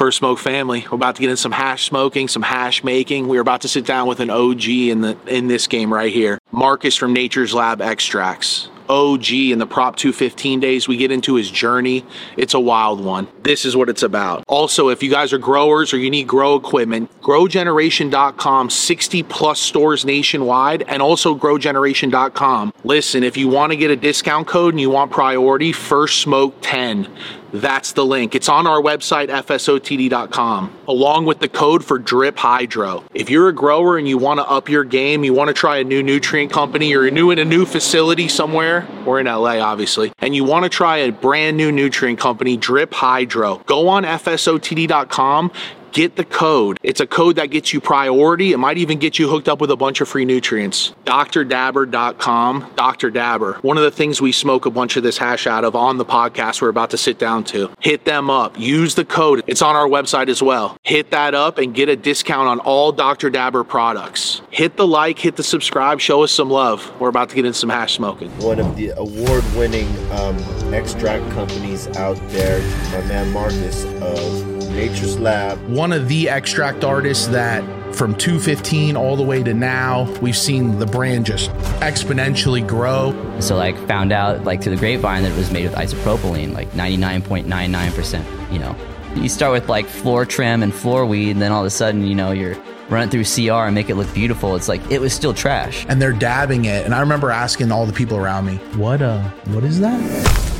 First Smoke family. We're about to get in some hash smoking, some hash making. We're about to sit down with an OG in the in this game right here. Marcus from Nature's Lab Extracts. OG in the Prop 215 days. We get into his journey. It's a wild one. This is what it's about. Also, if you guys are growers or you need grow equipment, growgeneration.com, 60 plus stores nationwide, and also growgeneration.com. Listen, if you want to get a discount code and you want priority, First Smoke 10. That's the link. It's on our website, fsotd.com, along with the code for Drip Hydro. If you're a grower and you want to up your game, you want to try a new nutrient company or you're new in a new facility somewhere, or in LA, obviously, and you want to try a brand new nutrient company, Drip Hydro, go on fsotd.com get the code. It's a code that gets you priority. It might even get you hooked up with a bunch of free nutrients. DrDabber.com, Dr. Dabber. One of the things we smoke a bunch of this hash out of on the podcast we're about to sit down to. Hit them up. Use the code. It's on our website as well. Hit that up and get a discount on all Dr. Dabber products. Hit the like, hit the subscribe, show us some love. We're about to get into some hash smoking. One of the award winning um, extract companies out there, my man Marcus of Nature's Lab. One of the extract artists that from 215 all the way to now, we've seen the brand just exponentially grow. So like found out like through the grapevine that it was made with isopropylene, like 99.99%, you know. You start with like floor trim and floor weed, and then all of a sudden, you know, you're run it through CR and make it look beautiful. It's like it was still trash. And they're dabbing it. And I remember asking all the people around me, what uh what is that?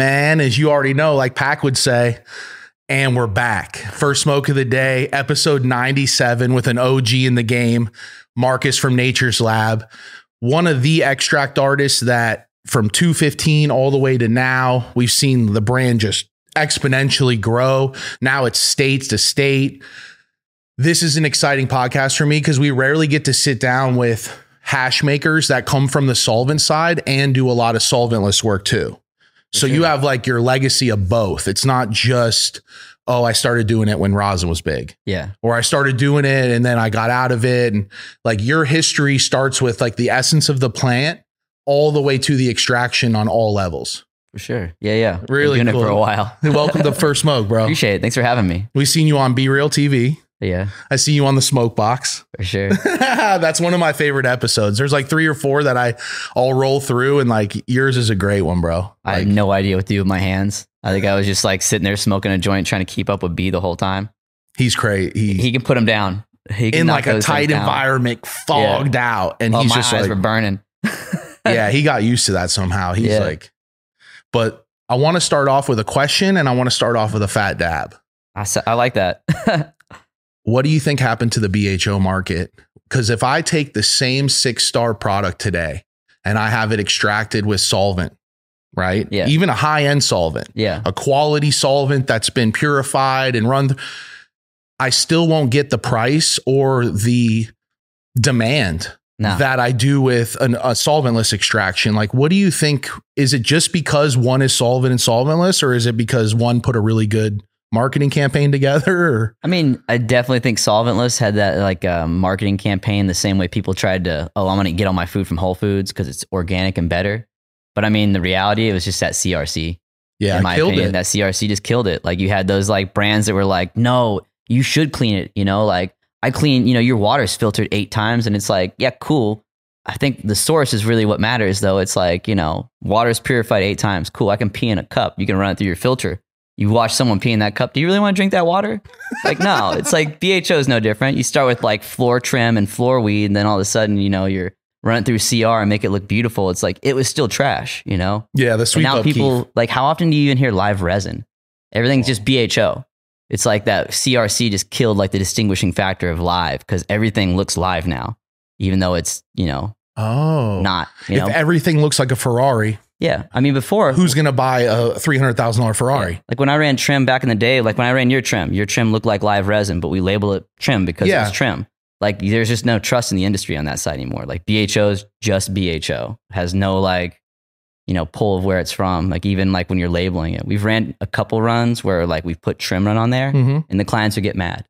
Man, as you already know, like Pack would say, and we're back. First smoke of the day, episode 97 with an OG in the game, Marcus from Nature's Lab. One of the extract artists that from 215 all the way to now, we've seen the brand just exponentially grow. Now it's states to state. This is an exciting podcast for me because we rarely get to sit down with hash makers that come from the solvent side and do a lot of solventless work too. So you have like your legacy of both. It's not just, oh, I started doing it when rosin was big. Yeah. Or I started doing it and then I got out of it. And like your history starts with like the essence of the plant all the way to the extraction on all levels. For sure. Yeah, yeah. Really Been doing cool. it for a while. Welcome to First Smoke, bro. Appreciate it. Thanks for having me. We've seen you on Be Real TV. Yeah, I see you on the smoke box. for sure. That's one of my favorite episodes. There's like three or four that I all roll through, and like yours is a great one, bro. I Like, had no idea what to do with my hands. I think I was just like sitting there smoking a joint, trying to keep up with B the whole time. he's crazy. He, He can put him down. He can in like a tight environment, fogged out, and Oh, he's my just eyes like, were burning. yeah, he got used to that somehow. He's Yeah. like, but I want to start off with a question, and I want to start off with a fat dab. I, I like that. What do you think happened to the BHO market? Because if I take the same six star product today and I have it extracted with solvent, right? Yeah. Even a high end solvent, yeah, a quality solvent that's been purified and run, th- I still won't get the price or the demand no. that I do with an, a solventless extraction. Like, what do you think? Is it just because one is solvent and solventless, or is it because one put a really good marketing campaign together? Or I mean, I definitely think Solventless had that like uh, marketing campaign the same way people tried to, oh, I'm going to get all my food from Whole Foods because it's organic and better. But I mean, the reality, it was just that CRC. yeah, in my killed opinion, it. that CRC just killed it. Like you had those like brands that were like, no, you should clean it. You know, like I clean, you know, your water's filtered eight times and it's like, yeah, cool. I think the source is really what matters though. It's like, you know, water's purified eight times. Cool. I can pee in a cup. You can run it through your filter. You watch someone pee in that cup. Do you really want to drink that water? Like, no, it's like BHO is no different. You start with like floor trim and floor weed, and then all of a sudden, you know, you're run it through CR and make it look beautiful. It's like it was still trash, you know? yeah, the And now people Keith. like how often do you even hear live resin? Everything's oh. just BHO. It's like that CRC just killed like the distinguishing factor of live because everything looks live now, even though it's you know Oh, not. You if know, everything looks like a Ferrari, yeah. I mean, before who's gonna buy a three hundred thousand dollar Ferrari? like when I ran trim back in the day, like when I ran your trim, your trim looked like live resin, but we label it trim because Yeah. it's trim. Like there's just no trust in the industry on that side anymore. Like BHO is just BHO, has no like you know, pull of where it's from. Like even like when you're labeling it, we've ran a couple runs where like we've put trim run on there, Mhm. and the clients would get mad.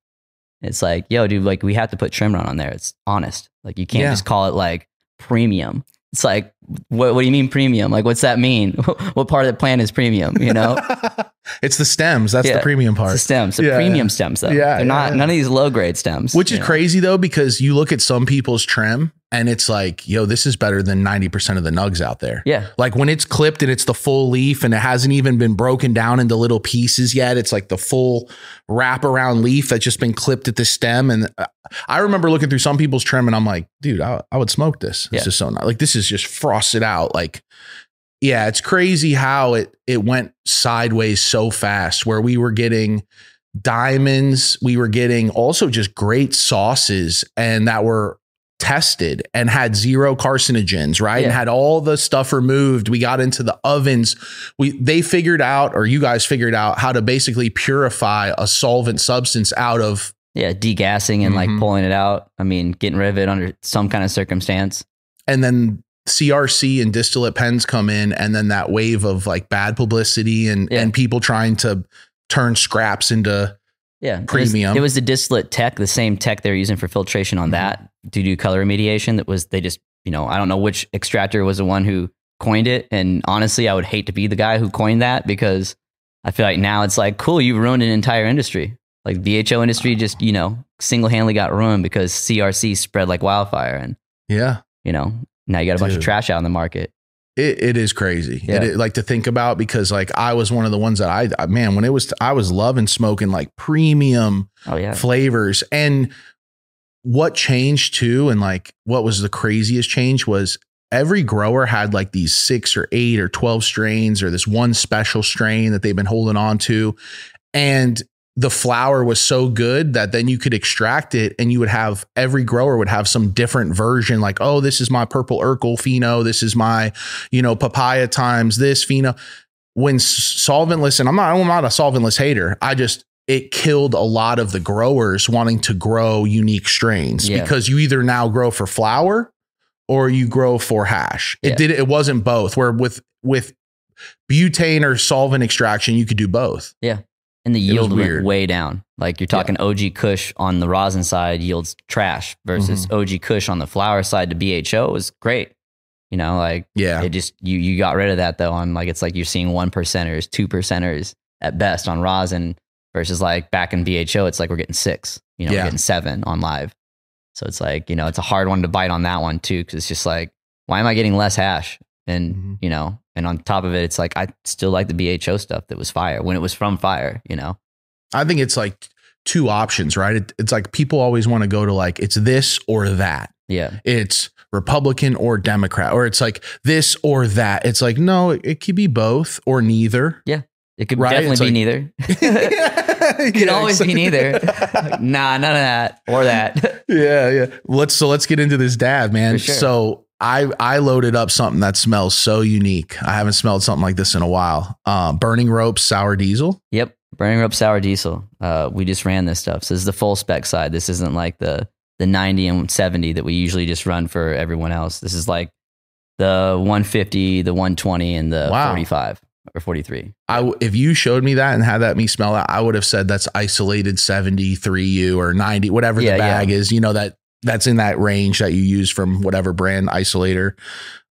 It's like, yo, dude, like we have to put trim run on there. It's honest. Like you can't Yeah. just call it like premium. It's like, what, what do you mean premium? Like, what's that mean? what part of the plan is premium? You know, it's the stems. That's the Yeah. premium it's the stems, the Yeah, premium yeah. stems though. Yeah, they're not none of these low grade stems. Which is know? crazy though, because you look at some people's trim and it's like, yo, this is better than 90% of the nugs out there. Yeah, Like when it's clipped and it's the full leaf and it hasn't even been broken down into little pieces yet. It's like the full wrap around leaf that's just been clipped at the stem. And uh, I remember looking through some people's trim and I'm like, dude, I, I would smoke this. This is so not like this is just frosted out. Like, yeah, it's crazy how it it went sideways so fast where we were getting diamonds, we were getting also just great sauces and that were tested and had zero carcinogens, right? And had all the stuff removed. We got into the ovens. We they figured out or you guys figured out how to basically purify a solvent substance out of yeah, degassing and Mhm. like pulling it out. I mean, getting rid of it under some kind of circumstance. and then CRC and distillate pens come in and then that wave of like bad publicity and Yeah. and people trying to turn scraps into Yeah, it was- Premium. It was, the distillate tech, the same tech they're using for filtration on Mhm. that to do color remediation. That was they just you know I don't know which extractor was the one who coined it, and honestly, I would hate to be the guy who coined that because I feel like now it's like cool, you ruined an entire industry. Like BHO industry just you know single handedly got ruined because CRC spread like wildfire, and yeah. you know now you got a bunch of trash out in the market. It, it is crazy. Yeah. It, like to think about because like I was one of the ones that I I- man when it was I was loving smoking like premium Oh yeah, flavors and what changed too and like what was the craziest change was every grower had like these 6 or 8 or 12 strains or this one special strain that they've been holding on to and the flower was so good that then you could extract it and you would have every grower would have some different version like oh this is my purple Urkle pheno. This is my you know papaya times this pheno. When solventless and I'm not I'm not a solventless hater I just it killed a lot of the growers wanting to grow unique strains Yeah. because you either now grow for flower or you grow for hash. It Yeah. did it wasn't both where with with butane or solvent extraction you could do both and the yield went weird. way down. Like you're talking OG Kush on the rosin side yields trash versus Mm-hmm. OG Kush on the flower side to BHO is great. You know, like yeah it just you you got rid of that though on like it's like you're seeing one percenters, two percenters at best on rosin versus like back in BHO it's like we're getting six. You know, Yeah. we're getting seven on live. So it's like you know it's a hard one to bite on that one too because it's just like why am I getting less hash? And Mhm. you know, and on top of it, it's like I still like the BHO stuff that was fire when it was from fire. You know. I think it's like two options right it, it's like people always want to go to like it's this or that Yeah. it's Republican or Democrat, or it's like this or that. It's like, no, it, it could be both or neither. Yeah. It could Right? definitely It's be like- neither. it could always be neither. Like, nah, none of that or that. yeah, yeah. Let's so let's get into this dab, man. Sure. So I I loaded up something that smells so unique. I haven't smelled something like this in a while. Um, burning ropes sour diesel. yep. Burning Rope Sour Diesel. Uh, we just ran this stuff. So this is the full spec side. This isn't like the the 90 and 70 that we usually just run for everyone else. This is like the 150, the 120, and the Wow. 45 or 43. I w- if you showed me that and had that me smell that, I would have said that's isolated 73U or 90, whatever Yeah, the yeah. bag is. You know that that's in that range that you use from whatever brand isolator.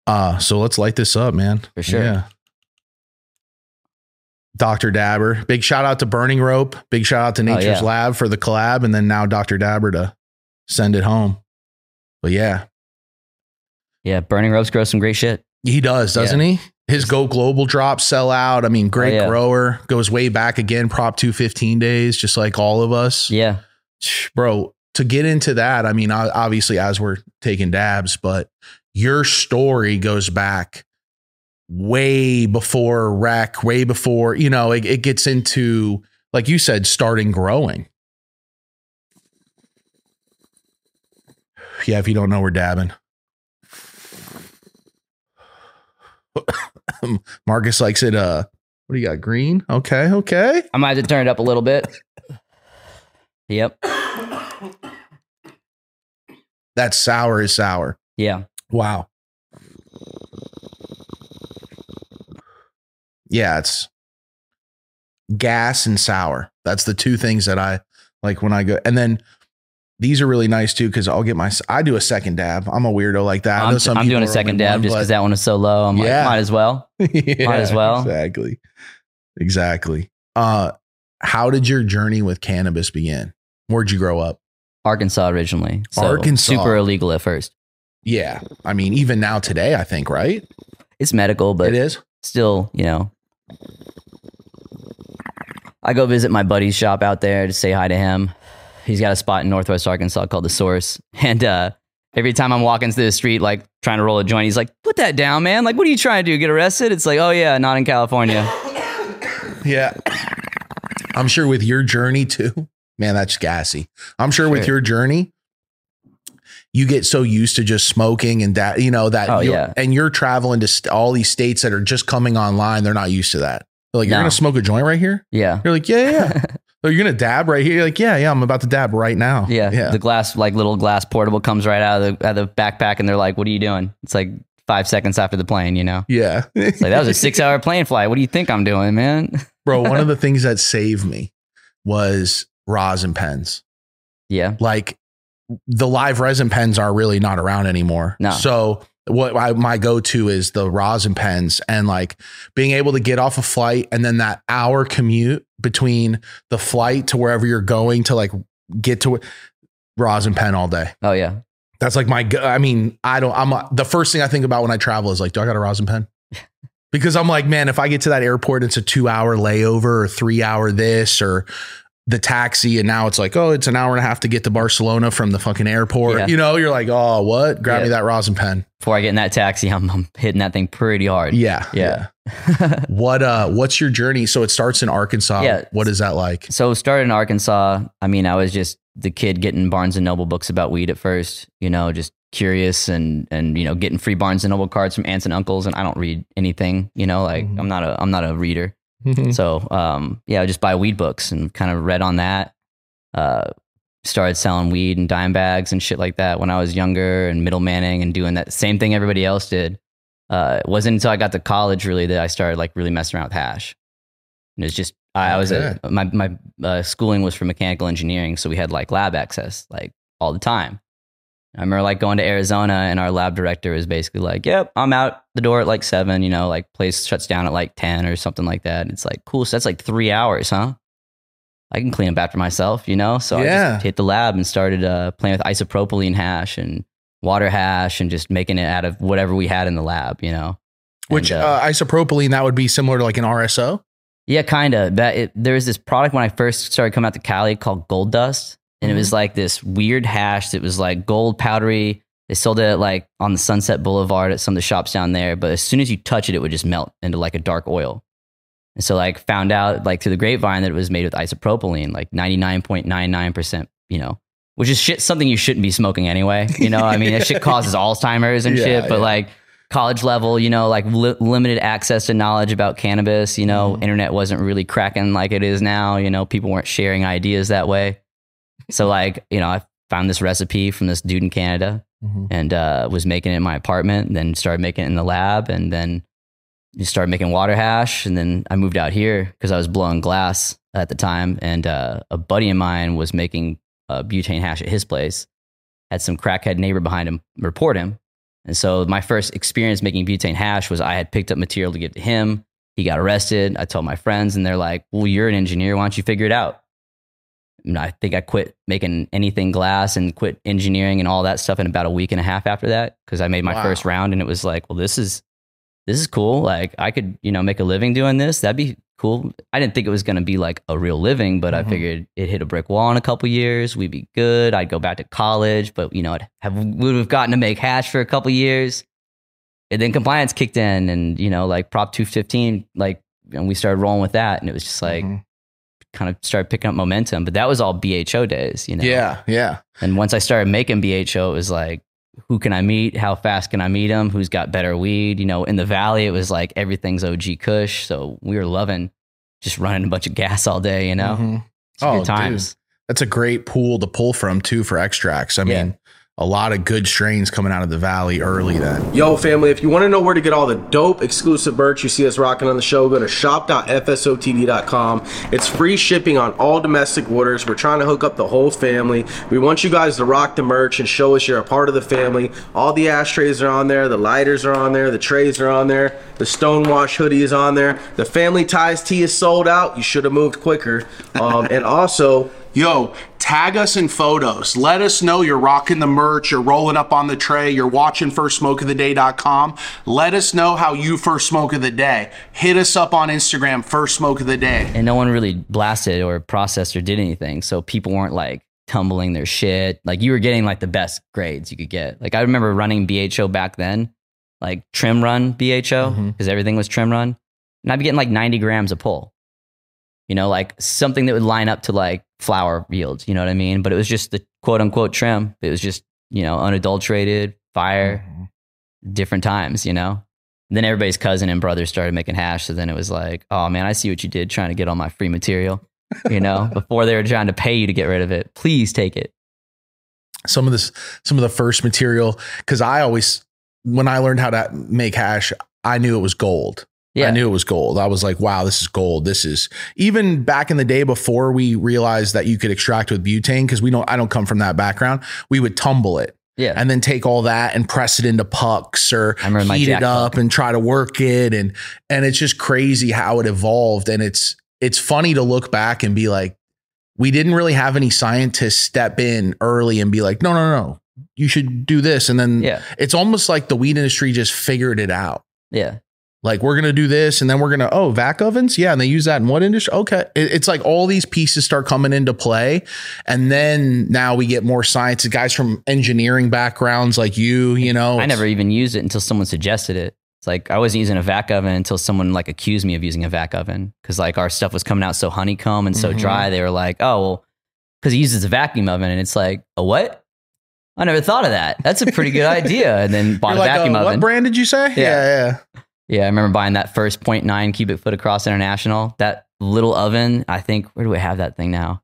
Uh, so let's light this up, man. For sure. Yeah. Dr. Dabber. Big shout out to Burning Rope. Big shout out to Nature's Oh, yeah. Lab for the collab, and then now Dr. Dabber to send it home. But yeah, Yeah. Burning Ropes grow some great shit. he does, doesn't he? His Go Global drops sell out. I mean, great Oh, yeah. grower. Goes way back again, Prop 215 days, just like all of us. Yeah. Bro, to get into that, I mean, obviously, as we're taking dabs, but your story goes back way before rec, way before, you know, it, it gets into, like you said, starting growing. Yeah, if you don't know, we're dabbing. Marcus likes it. Uh, what do you got? Green. Okay, okay. I might have to turn it up a little bit. Yep. That sour is sour. Yeah. Wow. yeah, it's gas and sour. That's the two things that I like when I go. And then these are really nice too because I'll get my. I do a second dab. I'm a weirdo like that. I'm, some I'm doing a second dab one, just because that one is so low. I'm Yeah. like, might as well. yeah, Might as well. Exactly. Exactly. Uh, how did your journey with cannabis begin? Where'd you grow up? Arkansas originally. So Arkansas. Super illegal at first. Yeah. I mean, even now today, I think, right? It's medical, but it is. still, you know. I go visit my buddy's shop out there to say hi to him. He's got a spot in Northwest Arkansas called the Source, and uh, every time I'm walking through the street, like trying to roll a joint, he's like, "Put that down, man! Like, what are you trying to do? Get arrested?" It's like, "Oh yeah, not in California." Yeah. I'm sure with your journey too, man, that's gassy. I'm sure, with your journey, you get so used to just smoking and that, you know, that, Oh, yeah. and you're traveling to st- all these states that are just coming online. They're not used to that. They're like, you're No. going to smoke a joint right here? Yeah, You're like, yeah, yeah. oh, you're going to dab right here? You're like, yeah, yeah, I'm about to dab right now. yeah. Yeah. The glass, like little glass portable, comes right out of the out of the backpack, and they're like, "What are you doing?" It's like five seconds after the plane, you know. yeah. It's like that was a six-hour plane flight. What do you think I'm doing, man? Bro, one of the things that saved me was rosin pens. yeah, like the live resin pens are really not around anymore. No. So what I, my go-to is the rosin pens and like being able to get off a flight and then that hour commute between the flight to wherever you're going to like get to rosin pen all day. oh yeah. That's like my, I mean, I don't, I'm uh, the first thing I think about when I travel is like, do I got a rosin pen? Because I'm like, man, if I get to that airport, it's a two hour layover or three hour this or the taxi. And now it's like, oh, it's an hour and a half to get to Barcelona from the fucking airport. Yeah. You know, you're like, oh, what? Grab me that rosin pen. Before I get in that taxi, I'm, I'm hitting that thing pretty hard. Yeah. Yeah. What, uh, what's your journey? So it starts in Arkansas. Yeah. What is that like? so started in Arkansas. I mean, I was just the kid getting Barnes and Noble books about weed at first. You know, just curious and and you know getting free Barnes and Noble cards from aunts and uncles. And I don't read anything. You know, like Mhm. I'm not a I'm not a reader. So um, yeah, I just buy weed books and kind of read on that. Uh, started selling weed and dime bags and shit like that when I was younger and middlemaning and doing that same thing everybody else did. Uh, it wasn't until I got to college really that I started like really messing around with hash. And it was just I, I was a, my my uh, schooling was for mechanical engineering, so we had like lab access like all the time. I remember like going to Arizona and our lab director was basically like, "Yep, I'm out the door at like seven. You know, like place shuts down at like ten or something like that." And it's like, cool. So that's like three hours, huh? I can clean up after myself, you know. So I just hit the lab and started uh, playing with isopropylene hash and water hash and just making it out of whatever we had in the lab, you know. Which And, uh, isopropylene, that would be similar to like an RSO. Yeah, kind of. That it, there was this product when I first started coming out to Cali called Gold Dust, and it Mm-hmm. was like this weird hash that was like gold powdery. They sold it like on the Sunset Boulevard at some of the shops down there, but as soon as you touch it, it would just melt into like a dark oil. And so like found out like through the grapevine that it was made with isopropylene, like ninety nine point nine nine percent, you know, which is shit something you shouldn't be smoking anyway. You know, I mean that shit causes Alzheimer's and Yeah, shit, but yeah. like college level, you know, like li- limited access to knowledge about cannabis. You know, Mhm. internet wasn't really cracking like it is now. You know, people weren't sharing ideas that way. So, like, you know, I found this recipe from this dude in Canada and uh, was making it in my apartment. And then started making it in the lab, and then just started making water hash. And then I moved out here because I was blowing glass at the time, and uh, a buddy of mine was making uh, butane hash at his place. Had some crackhead neighbor behind him report him, and so my first experience making butane hash was I had picked up material to give to him. He got arrested. I told my friends, and they're like, "Well, you're an engineer. Why don't you figure it out?" I think I quit making anything glass and quit engineering and all that stuff in about a week and a half after that because I made my Wow. first round, and it was like, "Well, this is this is cool. Like, I could you know make a living doing this. That'd be cool." I didn't think it was going to be like a real living, but Mhm. I figured it hit a brick wall in a couple years. We'd be good. I'd go back to college, but you know, I'd have would have gotten to make hash for a couple years and then compliance kicked in and you know like prop 215 like and we started rolling with that and it was just like Mhm. Kind of started picking up momentum but that was all bho days you know yeah, yeah. and once i started making bho it was like who can i meet how fast can i meet them who's got better weed you know in the valley it was like everything's og kush so we were loving just running a bunch of gas all day you know Mhm. Good Oh, times That's a great pool to pull from too for extracts. I Yeah. mean, a lot of good strains coming out of the valley early then. Yo, family, if you want to know where to get all the dope exclusive merch you see us rocking on the show, go to shop.fsotd.com. It's free shipping on all domestic orders. We're trying to hook up the whole family. We want you guys to rock the merch and show us you're a part of the family. All the ashtrays are on there, the lighters are on there, the trays are on there, the Stonewash hoodie is on there. The Family Ties tee is sold out. You should have moved quicker. Um, and also, Yo, tag us in photos. Let us know you're rocking the merch, you're rolling up on the tray, you're watching firstsmokeoftheday.com. Let us know how you first smoke of the day. Hit us up on Instagram, first smoke of the day. and no one really blasted or processed or did anything. So people weren't like tumbling their shit. Like you were getting like the best grades you could get. Like I remember running BHO back then, like trim run BHO, because mm-hmm. everything was trim run. And I'd be getting like 90 grams a pull. You know, like something that would line up to like flower yields, you know what I mean? But it was just the quote unquote trim. It was just, you know, unadulterated, fire, mm-hmm. different times, you know? And then everybody's cousin and brother started making hash. So then it was like, oh man, I see what you did trying to get all my free material. You know, before they were trying to pay you to get rid of it. Please take it. some of this some of the first material because i always when i learned how to make hash i knew it was gold Yeah. i knew it was gold i was like wow this is gold this is even back in the day before we realized that you could extract with butane because we don't i don't come from that background we would tumble it Yeah. and then take all that and press it into pucks or heat it up puck. and try to work it and and it's just crazy how it evolved and it's it's funny to look back and be like we didn't really have any scientists step in early and be like no no no you should do this and then yeah. it's almost like the weed industry just figured it out Yeah. Like we're gonna do this and then we're gonna oh vac ovens yeah and they use that in what industry okay It- it's like all these pieces start coming into play and then now we get more science guys from engineering backgrounds like you you know I never even used it until someone suggested it. It's like I wasn't using a vac oven until someone like accused me of using a vac oven because like our stuff was coming out so honeycomb and so Mhm. dry. They were like, oh, well, because he uses a vacuum oven. And it's like, a what? I never thought of that. That's a pretty good idea. And then bought You're a like, vacuum uh, oven. what brand did you say yeah yeah Yeah, I remember buying that first 0.9 cubic foot Across International. That little oven, I think, where do I have that thing now?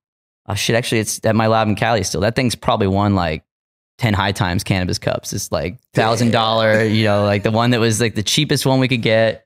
Oh shit, actually it's at my lab in Cali still. That thing's probably won like 10 high times cannabis cups. It's like thousand dollar, you know, like the one that was like the cheapest one we could get.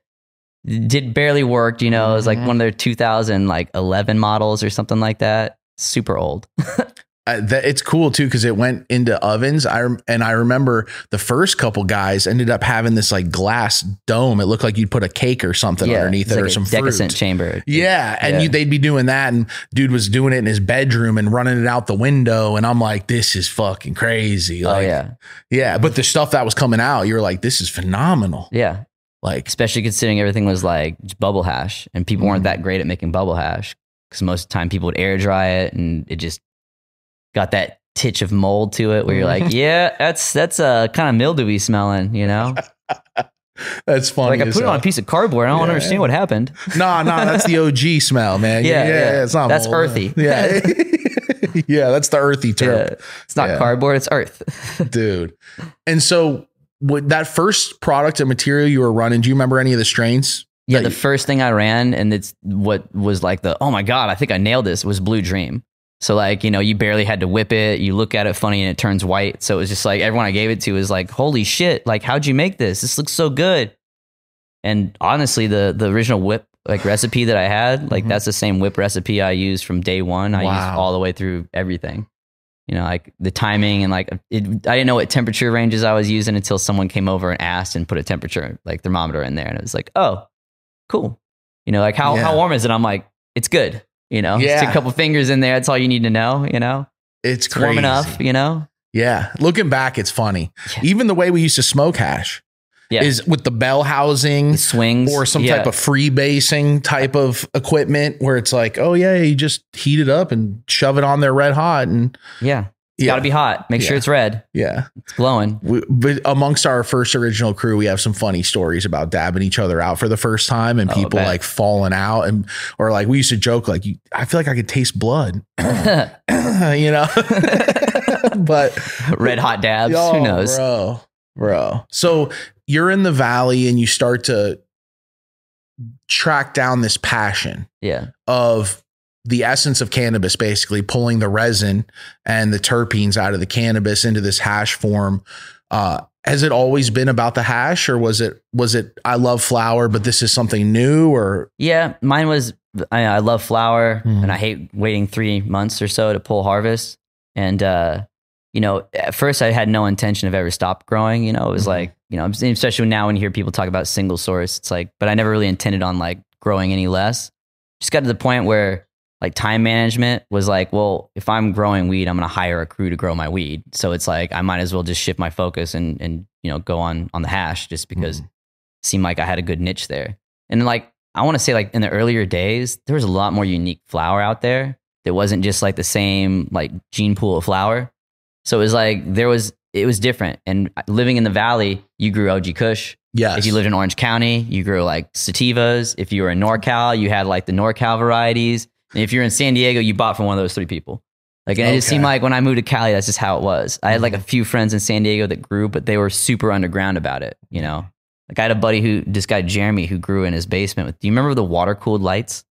Did barely worked, you know, it was like Mhm. one of their 2000 like 11 models or something like that. Super old. uh, that, it's cool too because it went into ovens. I rem- and I remember the first couple guys ended up having this like glass dome. It looked like you'd put a cake or something underneath it like or some fruit. chamber. Yeah, and Yeah. You, they'd be doing that, and dude was doing it in his bedroom and running it out the window, and I'm like, this is fucking crazy. Oh Like, yeah. yeah. But the stuff that was coming out, you're like, this is phenomenal. Yeah. Like, especially considering everything was like bubble hash and people weren't Mhm. that great at making bubble hash because most of the time people would air dry it and it just got that titch of mold to it where you're like yeah that's that's uh, kind of mildewy smelling you know that's funny. like i put it on a piece of cardboard i don't Yeah. understand what happened Nah, nah, that's the OG smell, man. Yeah, yeah. it's not That's mold. earthy. Yeah, yeah, that's the earthy yeah, term, it's not Yeah. cardboard it's earth dude. And so, what that first product and material you were running? Do you remember any of the strains? yeah the you- first thing i ran and it's what was like the oh my god i think i nailed this was blue dream so like you know you barely had to whip it. You look at it funny and it turns white. So it was just like everyone i gave it to was like holy shit like how'd you make this? This looks so good. And honestly the the original whip like recipe that i had like Mhm. that's the same whip recipe i used from day one. I used all the way through everything. You know like the timing and like it, i didn't know what temperature ranges i was using until someone came over and asked and put a temperature like thermometer in there. And it was like oh cool. You know like how, Yeah. how warm is it? I'm like it's good you know? Yeah. stick a couple fingers in there. That's all you need to know you know? It's, it's warm enough you know? Yeah, looking back, it's funny. Yeah. Even the way we used to smoke hash yeah. is with the bell housing the swings. or some yeah. type of free basing type of equipment where it's like, oh yeah, you just heat it up and shove it on there red hot, and yeah it's yeah, got to be hot. Make sure it's red. Yeah. it's glowing. We, but amongst our first original crew, we have some funny stories about dabbing each other out for the first time and Oh, people like falling out and or like we used to joke like, you, I feel like I could taste blood, you know. but red hot dabs. Yo, who knows? bro, bro. So you're in the valley and you start to track down this passion yeah. of the essence of cannabis, basically pulling the resin and the terpenes out of the cannabis into this hash form. Uh, has it always been about the hash, or was it was it I love flower, but this is something new? Or Yeah, mine was. I, I love flower, Hmm. and I hate waiting three months or so to pull harvest. And uh, you know, at first I had no intention of ever stop growing. You know, it was Mhm. like you know, especially now when you hear people talk about single source, it's like, but I never really intended on like growing any less. Just got to the point where like time management was like, well, if I'm growing weed, I'm going to hire a crew to grow my weed. So it's like I might as well just shift my focus and and you know go on on the hash just because mm-hmm. it seemed like I had a good niche there. And like I want to say like in the earlier days, there was a lot more unique flower out there. That wasn't just like the same like gene pool of flower. So it was like there was it was different. And living in the valley, you grew OG Kush. yes, If you lived in Orange County, you grew like sativas. If you were in NorCal, you had like the NorCal varieties. And if you're in San Diego, you bought from one of those three people. Like, and it just Okay. seemed like when I moved to Cali, that's just how it was. I had like a mm-hmm. few friends in San Diego that grew, but they were super underground about it, you know? Like, I had a buddy who, this guy Jeremy, who grew in his basement with, do you remember the water cooled lights?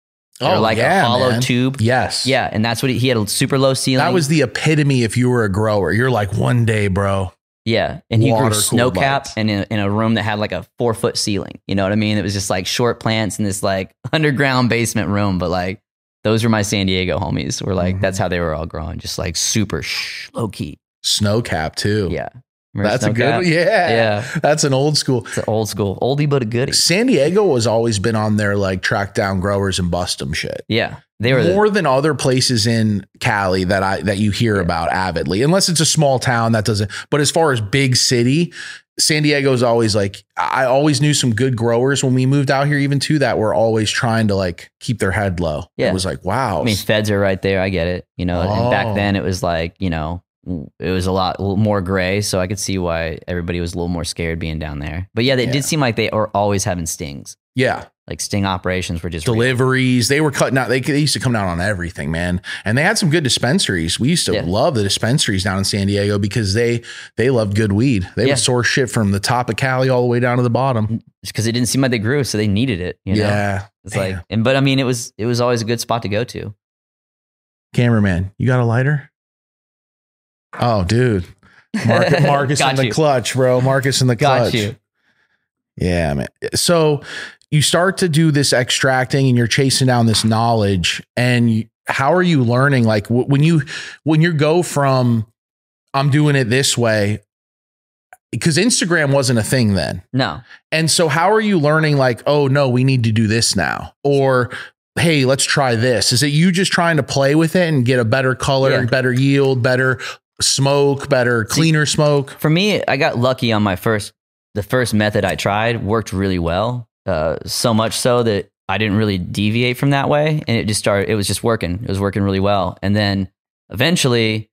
Or Oh, like yeah, a hollow man. tube? yes, Yeah. And that's what he, he had a super low ceiling. That was the epitome. If you were a grower, you're like one day, bro. Yeah, and he grew snow cap and in, in a room that had like a four foot ceiling. You know what I mean? It was just like short plants in this like underground basement room. But like those were my San Diego homies. Were like Mhm. that's how they were all growing, just like super shh, low key. Snow cap too. Yeah, Remember that's a good. One. Yeah, Yeah. That's an old school. It's an old school, oldie but a goodie. San Diego has always been on their like track down growers and bust them shit. Yeah, they were the, more than other places in Cali that I that you hear about avidly, unless it's a small town that doesn't. But as far as big city, San Diego's always like I always knew some good growers when we moved out here, even too, that were always trying to like keep their head low. Yeah. It was like, wow. I mean, feds are right there. I get it. You know, and Oh. back then it was like, you know, it was a lot more gray. So I could see why everybody was a little more scared being down there. But yeah, they Yeah. did seem like they were always having stings. yeah. Like sting operations were just real. Deliveries, they were cutting out. They, they used to come down on everything, man. And they had some good dispensaries. We used to Yeah. love the dispensaries down in San Diego because they they loved good weed. They Yeah. would source shit from the top of Cali all the way down to the bottom. Mm, because it didn't seem like they grew, so they needed it. You know, yeah, it's Damn. like, and but I mean, it was it was always a good spot to go to. Cameraman, you got a lighter? Oh, dude. Marcus, Marcus in the you. clutch, bro. Marcus in the Got clutch. you. Yeah, man. So you start to do this extracting and you're chasing down this knowledge. And how are you learning? Like wh- when you when you go from I'm doing it this way, because Instagram wasn't a thing then. No, And so how are you learning like, oh no, we need to do this now? Or hey, let's try this. Is it you just trying to play with it and get a better color, Yeah. better yield, better smoke, better cleaner smoke? for me, I got lucky on my first. The first method I tried worked really well. Uh, so much so that I didn't really deviate from that way, and it just started. It was just working. It was working really well, and then eventually.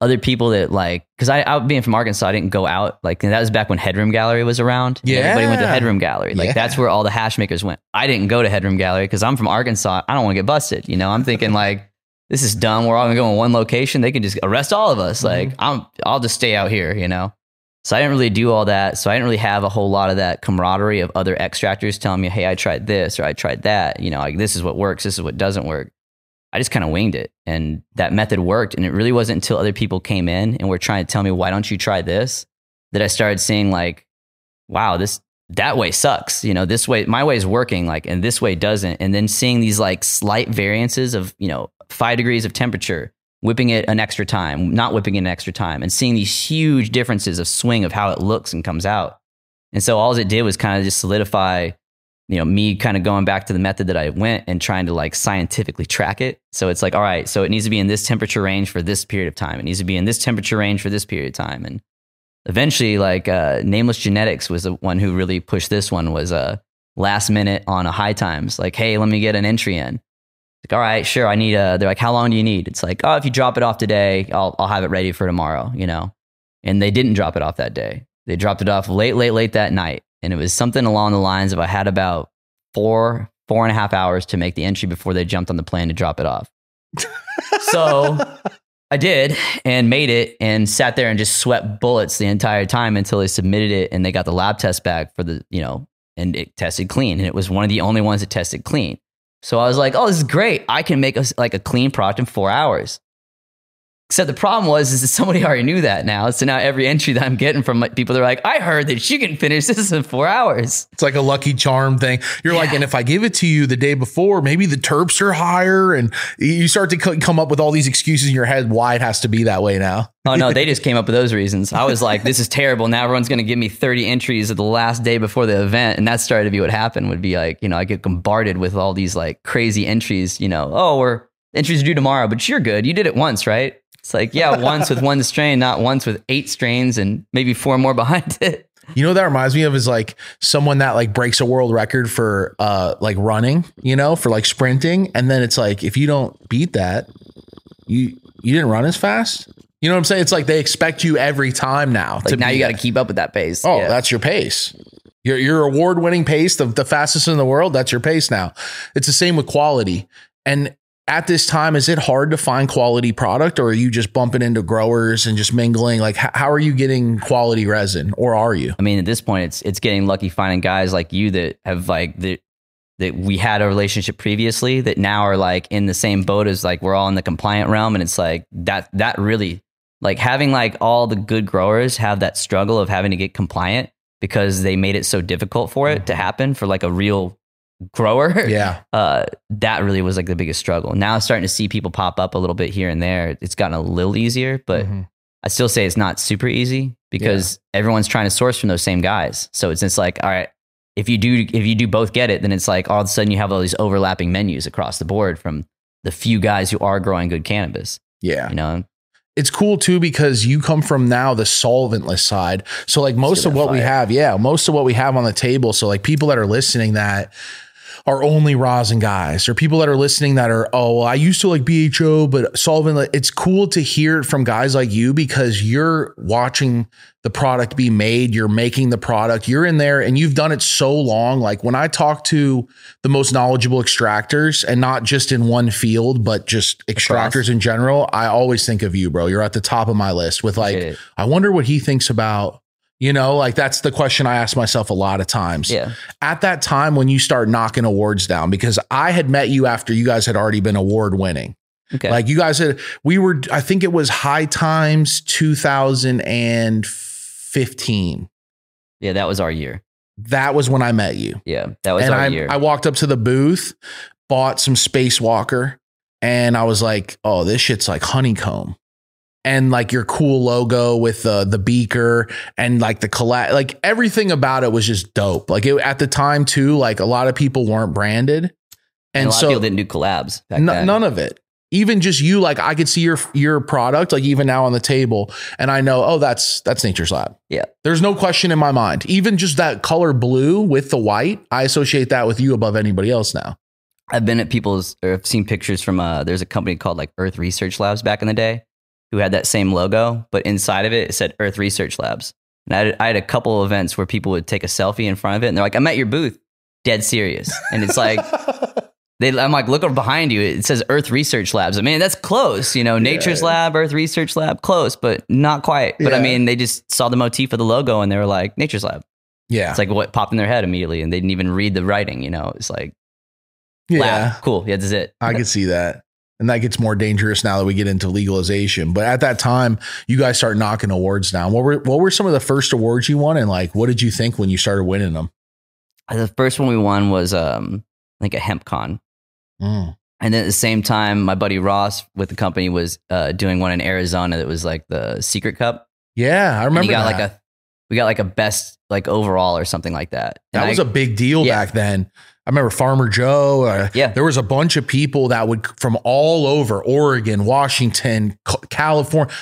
Other people that like, because I, I being from Arkansas, I didn't go out. Like that was back when Headroom Gallery was around. and everybody went to Headroom Gallery. Like Yeah. that's where all the hash makers went. I didn't go to Headroom Gallery because I'm from Arkansas. I don't want to get busted. You know, I'm thinking like, this is dumb. We're all gonna go in one location. They can just arrest all of us. Mm-hmm. Like I'm, I'll just stay out here. You know. So I didn't really do all that. So I didn't really have a whole lot of that camaraderie of other extractors telling me, "Hey, I tried this or I tried that." You know, like this is what works. This is what doesn't work. I just kind of winged it, and that method worked. And it really wasn't until other people came in and were trying to tell me, "Why don't you try this?" that I started seeing like, "Wow, this that way sucks." You know, this way my way is working, like, and this way doesn't. And then seeing these like slight variances of you know five degrees of temperature whipping it an extra time, not whipping it an extra time, and seeing these huge differences of swing of how it looks and comes out. And so all it did was kind of just solidify, you know, me kind of going back to the method that I went and trying to like scientifically track it. So it's like, all right, so it needs to be in this temperature range for this period of time. It needs to be in this temperature range for this period of time. And eventually, like uh, Nameless Genetics was the one who really pushed this one. Was uh, last minute on a high times, like, hey, let me get an entry in. Like, all right, sure. I need a. They're like, how long do you need? It's like, oh, if you drop it off today, I'll I'll have it ready for tomorrow. You know, and they didn't drop it off that day. They dropped it off late, late, late that night, and it was something along the lines of I had about four four and a half hours to make the entry before they jumped on the plane to drop it off. so I did and made it and sat there and just sweat bullets the entire time until they submitted it and they got the lab test back for the you know and it tested clean and it was one of the only ones that tested clean. So I was like, oh, this is great. I can make a, like a clean product in four hours. Except the problem was is that somebody already knew that now. So now every entry that I'm getting from people, they're like, I heard that you can finish this in four hours. It's like a lucky charm thing. You're like, and if I give it to you the day before, maybe the terps are higher, and you start to come up with all these excuses in your head why it has to be that way now. Oh no, they just came up with those reasons. I was like, this is terrible. Now everyone's going to give me 30 entries at the last day before the event. And that started to be what happened would be like, you know, I get bombarded with all these like crazy entries, you know, oh, we're entries are due tomorrow, but you're good. You did it once, right? It's like, yeah, once with one strain, not once with eight strains and maybe four more behind it. You know what that reminds me of is like someone that like breaks a world record for uh like running, you know, for like sprinting, and then it's like if you don't beat that, you you didn't run as fast. You know what I'm saying? It's like they expect you every time now. Like now be you got to keep up with that pace. Oh, Yeah. that's your pace. Your your award winning pace, the, the fastest in the world. That's your pace now. It's the same with quality. And at this time, is it hard to find quality product, or are you just bumping into growers and just mingling? Like, how are you getting quality resin, or are you? I mean, at this point, it's it's getting lucky finding guys like you that have like that that we had a relationship previously that now are like in the same boat as like we're all in the compliant realm, and it's like that that really like having like all the good growers have that struggle of having to get compliant because they made it so difficult for it to mm-hmm. happen for like a real grower. Yeah, Uh, that really was like the biggest struggle. Now starting to see people pop up a little bit here and there. It's gotten a little easier, but Mhm. I still say it's not super easy because everyone's trying to source from those same guys. So it's just like, all right, if you do if you do both get it, then it's like all of a sudden you have all these overlapping menus across the board from the few guys who are growing good cannabis. yeah. You know, it's cool too because you come from now the solventless side. So like most of what we have, yeah, most of what we have on the table. So like people that are listening that are only rosin guys or people that are listening that are, oh, well, I used to like BHO, but solvent. It's cool to hear it from guys like you because you're watching the product be made. You're making the product. You're in there and you've done it so long. Like when I talk to the most knowledgeable extractors and not just in one field, but just extractors in general, I always think of you, bro. You're at the top of my list with like, I wonder what he thinks about, you know, like that's the question I ask myself a lot of times. yeah, At that time when you start knocking awards down, because I had met you after you guys had already been award winning. okay, Like you guys had, we were, I think it was High Times 2015. yeah, that was our year. That was when I met you. Yeah, that was and our I, year. I walked up to the booth, bought some Spacewalker, and I was like, "Oh, this shit's like honeycomb." And like your cool logo with the the beaker and like the collab, like everything about it was just dope. Like it, at the time too, like a lot of people weren't branded, and, and, a lot so of people didn't do collabs. N- none of it. Even just you, like I could see your your product, like even now on the table, and I know, oh, that's that's Nature's Lab. Yeah. there's no question in my mind. Even just that color blue with the white, I associate that with you above anybody else now. I've been at people's or I've seen pictures from uh there's a company called like Earth Research Labs back in the day who had that same logo, but inside of it it said Earth Research Labs. And I had, I had a couple events where people would take a selfie in front of it and they're like, I'm at your booth. Dead serious. And it's like they I'm like, look behind you. It says Earth Research Labs. I mean, that's close, you know, Nature's Lab, Earth Research Lab, close, but not quite. But I mean, they just saw the motif of the logo and they were like, Nature's Lab. yeah, It's like what popped in their head immediately and they didn't even read the writing, you know. It's like yeah, lab. Cool. Yeah, that's it. I could see that. And that gets more dangerous now that we get into legalization. But at that time, you guys start knocking awards down. What were what were some of the first awards you won, and like, what did you think when you started winning them? The first one we won was um like a hemp con. Mm. And then at the same time, my buddy Ross with the company was uh, doing one in Arizona that was like the Secret Cup. Yeah, I And remember he got that. like a we got like a best like overall or something like that. And that was I- a big deal Yeah. back then. I remember Farmer Joe. Uh, Yeah. there was a bunch of people that would from all over Oregon, Washington, California,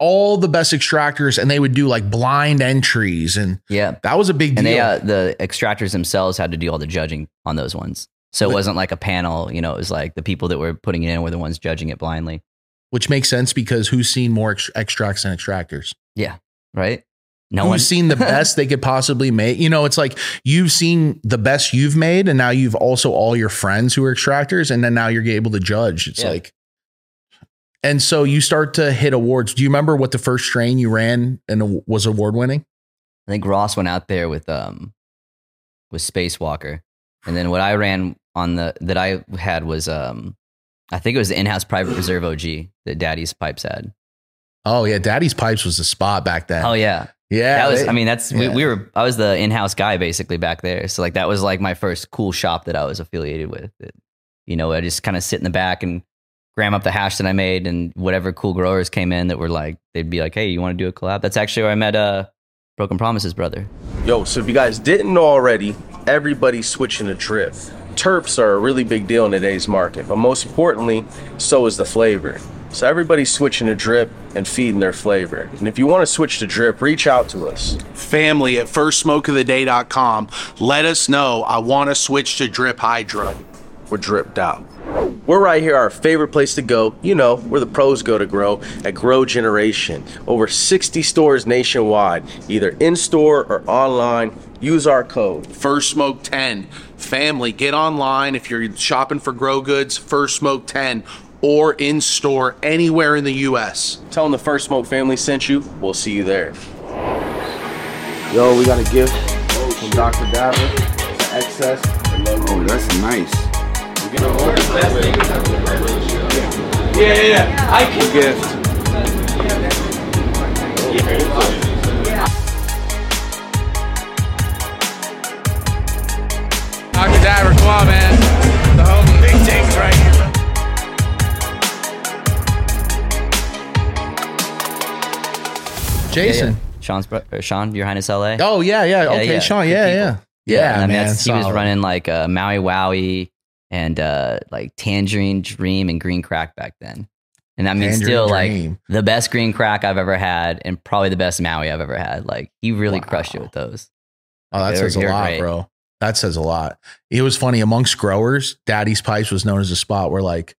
all the best extractors, and they would do like blind entries, and yeah. that was a big deal. And they uh, the extractors themselves had to do all the judging on those ones. So it wasn't like a panel, you know, it was like the people that were putting it in were the ones judging it blindly. which makes sense because who's seen more ex- extracts than extractors? Yeah, right? No who's one seen the best they could possibly make? You know, it's like you've seen the best you've made, and now you've also all your friends who are extractors, and then now you're able to judge. It's Yeah. like, and so you start to hit awards. Do you remember what the first strain you ran and was award winning? I think Ross went out there with um with Spacewalker. And then what I ran on the that I had was um I think it was the in-house private reserve OG that Daddy's pipes had. Oh yeah, Daddy's Pipes was the spot back then. Oh yeah. Yeah, that was they- I mean that's we, yeah. we were I was the in-house guy basically back there. So like that was like my first cool shop that I was affiliated with. It- you know, I just kind of sit in the back and gram up the hash that I made and whatever cool growers came in that were like they'd be like, "Hey, you want to do a collab?" That's actually where I met uh Broken Promises brother. Yo, so if you guys didn't know already, everybody's switching to drip. Terps are a really big deal in today's market, but most importantly, so is the flavor. So everybody's switching to drip and feeding their flavor. And if you want to switch to drip, reach out to us. Family at firstsmokeoftheday.com. Let us know. I want to switch to Drip Hydro. We're dripped out. We're right here, our favorite place to go. You know, where the pros go to grow at Grow Generation. Over 60 stores nationwide, either in store or online. Use our code. First Smoke 10. Family, get online if you're shopping for grow goods, First Smoke 10, or in store anywhere in the U.S. Tell them the First Smoke family sent you. We'll see you there. Yo, we got a gift from Dr. Dabber. XS. Oh, that's nice. Gift. Dr. Dabber, come on, man. The home big things right Jason. Yeah, yeah. Sean's bro- Sean, Your Highness LA. Oh yeah, yeah. Okay, yeah. Sean. Good Yeah, yeah. Yeah, and I mean, man. he was running like uh, Maui Wowie and uh, like Tangerine Dream and Green Crack back then. And I mean, Tangerine still like the best green crack I've ever had, and probably the best Maui I've ever had. Like he really Wow. crushed it with those. Oh, that They're- says a lot, great. bro. That says a lot. It was funny amongst growers. Daddy's Pipes was known as a spot where, like,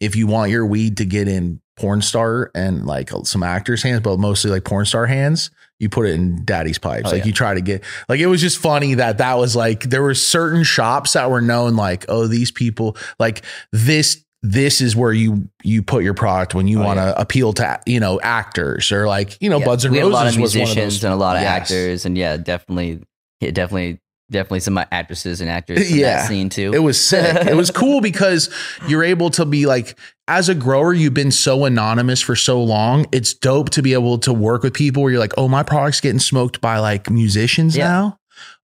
if you want your weed to get in porn star and like some actors' hands, but mostly like porn star hands, you put it in Daddy's Pipes. Oh, like yeah. you try to get, like, it was just funny that that was like there were certain shops that were known, like, oh, these people, like this. This is where you you put your product when you Oh, want to yeah. appeal to you know actors or like you know Yeah, Buds and we had Roses a lot of was one of musicians those. and a lot of Yes. actors, and yeah, definitely, yeah, definitely, definitely some actresses and actors Yeah. that scene too. It was sick. it was cool because you're able to be like, as a grower, you've been so anonymous for so long. It's dope to be able to work with people where you're like, oh, my product's getting smoked by like musicians Yeah. now.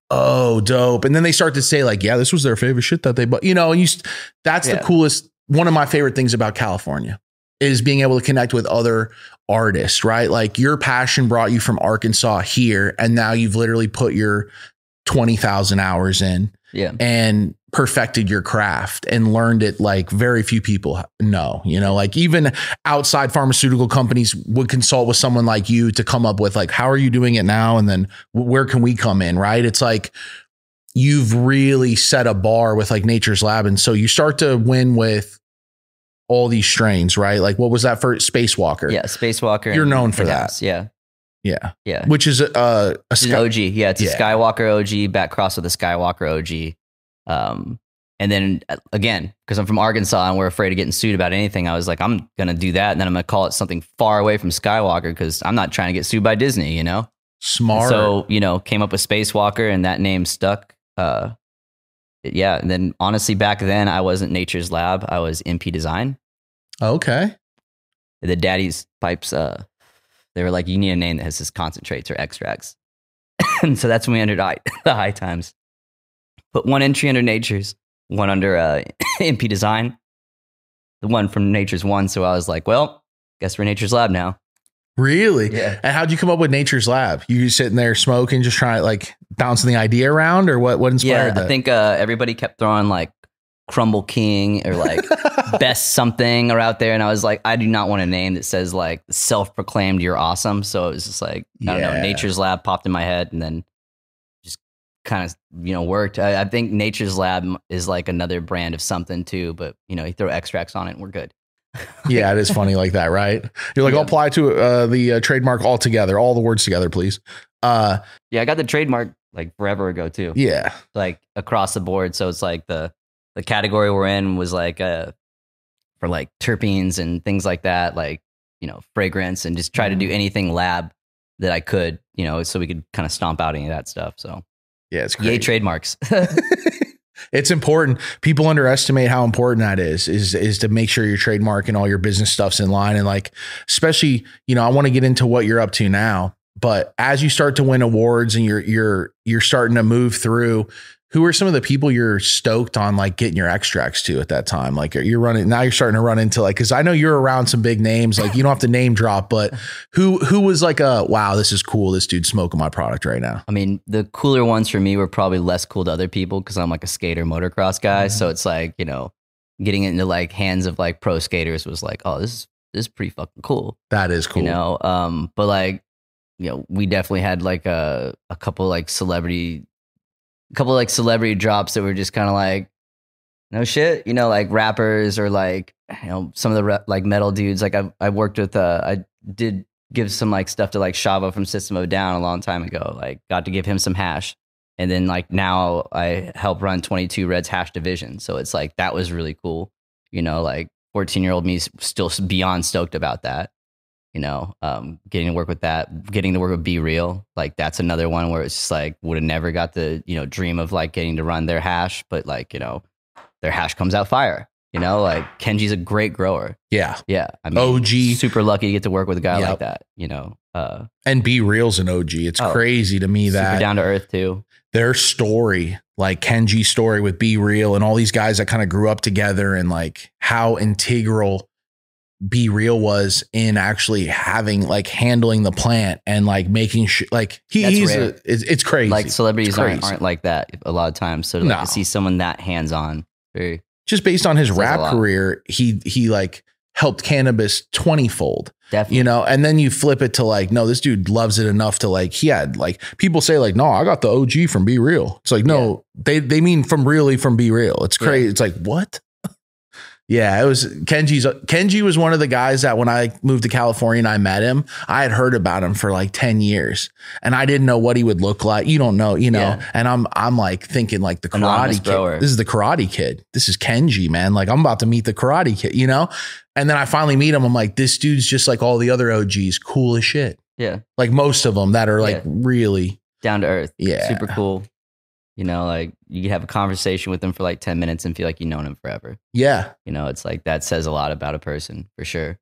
Oh, dope. And then they start to say, like, yeah, this was their favorite shit that they bought. You know, and you that's the coolest. One of my favorite things about California is being able to connect with other artists, right? Like your passion brought you from Arkansas here, and now you've literally put your 20,000 hours in yeah, and perfected your craft and learned it like very few people know you know like even outside pharmaceutical companies would consult with someone like you to come up with like how are you doing it now? And then where can we come in? Right? It's like you've really set a bar with like nature's lab. And so you start to win with all these strains right? Like what was that for spacewalker. Yeah, Spacewalker. You're known for Greenhouse, Yeah, yeah yeah. which is a, a, a an sky- OG. Yeah, it's a Yeah. Skywalker OG back cross with a Skywalker OG. Um, and then uh, again, because I'm from Arkansas and we're afraid of getting sued about anything, I was like, I'm gonna do that, and then I'm gonna call it something far away from Skywalker because I'm not trying to get sued by Disney, you know. smart So you know, came up with Spacewalker, and that name stuck. Uh, yeah. And then honestly, back then I wasn't Nature's Lab. I was MP Design. okay The Daddy's Pipes. Uh, they were like, you need a name that has this concentrates or extracts. and so that's when we entered I- the high times. Put one entry under Nature's, one under uh, MP Design, the one from Nature's one. So I was like, well, guess we're Nature's Lab now. Really? Yeah. And how'd you come up with Nature's Lab? You sitting there smoking, just trying to like bouncing the idea around, or what? What inspired Yeah, that? I think uh, everybody kept throwing like Crumble King or like Best Something are out there, and I was like, I do not want a name that says like self-proclaimed you're awesome. So it was just like I don't know, Nature's Lab popped in my head, and then just kind of you know worked. I, I think Nature's Lab is like another brand of something too, but you know you throw extracts on it, and we're good. yeah, it is funny like that, right? You're like, Yeah. I'll apply to uh, the uh, trademark all together, all the words together, please. Uh, Yeah, I got the trademark like forever ago too. yeah, like across the board. So it's like the the category we're in was like uh for like terpenes and things like that, like you know fragrance, and just try to Mm-hmm. do anything lab that I could, you know, so we could kind of stomp out any of that stuff. So yeah, it's yay great. trademarks. It's important. People underestimate how important that is. Is is to make sure your trademark and all your business stuff's in line. And like, especially, you know, I want to get into what you're up to now. But as you start to win awards and you're you're you're starting to move through, who are some of the people you're stoked on like getting your extracts to at that time? Like you're running now you're starting to run into like because I know you're around some big names. Like you don't have to name drop, but who who was like a wow, this is cool. This dude's smoking my product right now. I mean, the cooler ones for me were probably less cool to other people because I'm like a skater motocross guy. So it's like, you know, getting it into like hands of like pro skaters was like, oh, this is this is pretty fucking cool. That is cool. You know? Um, but like, you know, we definitely had like a a couple like celebrity a couple like celebrity drops that were just kind of like no shit, you know, like rappers or like you know some of the re- like metal dudes. Like I I worked with uh I did give some like stuff to like Shavo from System of Down a long time ago. Like got to give him some hash. And then like now I help run 22 Reds hash division. So it's like that was really cool. You know, like 14 year old me still beyond stoked about that. You know, um, getting to work with that, getting to work with B-Real, like that's another one where it's just like would have never got the you know dream of like getting to run their hash, but like you know their hash comes out fire. You know, like Kenji's a great grower. Yeah. Yeah, I mean, OG. super lucky to get to work with a guy Yep. like that. You know, uh, And B-Real's an OG. It's Oh, crazy to me super that down to earth too. their story, like Kenji's story with Be Real and all these guys that kind of grew up together and like how integral B-Real was in actually having like handling the plant and like making sure like he, That's he's a, it's, it's crazy. Like celebrities It's aren't, aren't like that a lot of times. So to, like, No. to see someone that hands on, very just based on his rap career, he he like helped cannabis 20 fold. definitely. you know and then you flip it to like no this dude loves it enough to like he had like people say like no i got the og from B-Real it's like no they they mean from really from B-Real it's Yeah. crazy it's like what yeah it was kenji's kenji was one of the guys that when i moved to california and i met him i had heard about him for like 10 years and i didn't know what he would look like you don't know you know Yeah. and i'm i'm like thinking like the Anonymous karate kid this is the karate kid this is kenji man like i'm about to meet the karate kid you know and then I finally meet him. I'm like, this dude's just like all the other OGs, cool as shit. yeah, Like most of them that are like Yeah. really, down to earth. Yeah. super cool. You know, like you have a conversation with them for like ten minutes and feel like you've known him forever. yeah. You know, it's like that says a lot about a person for sure.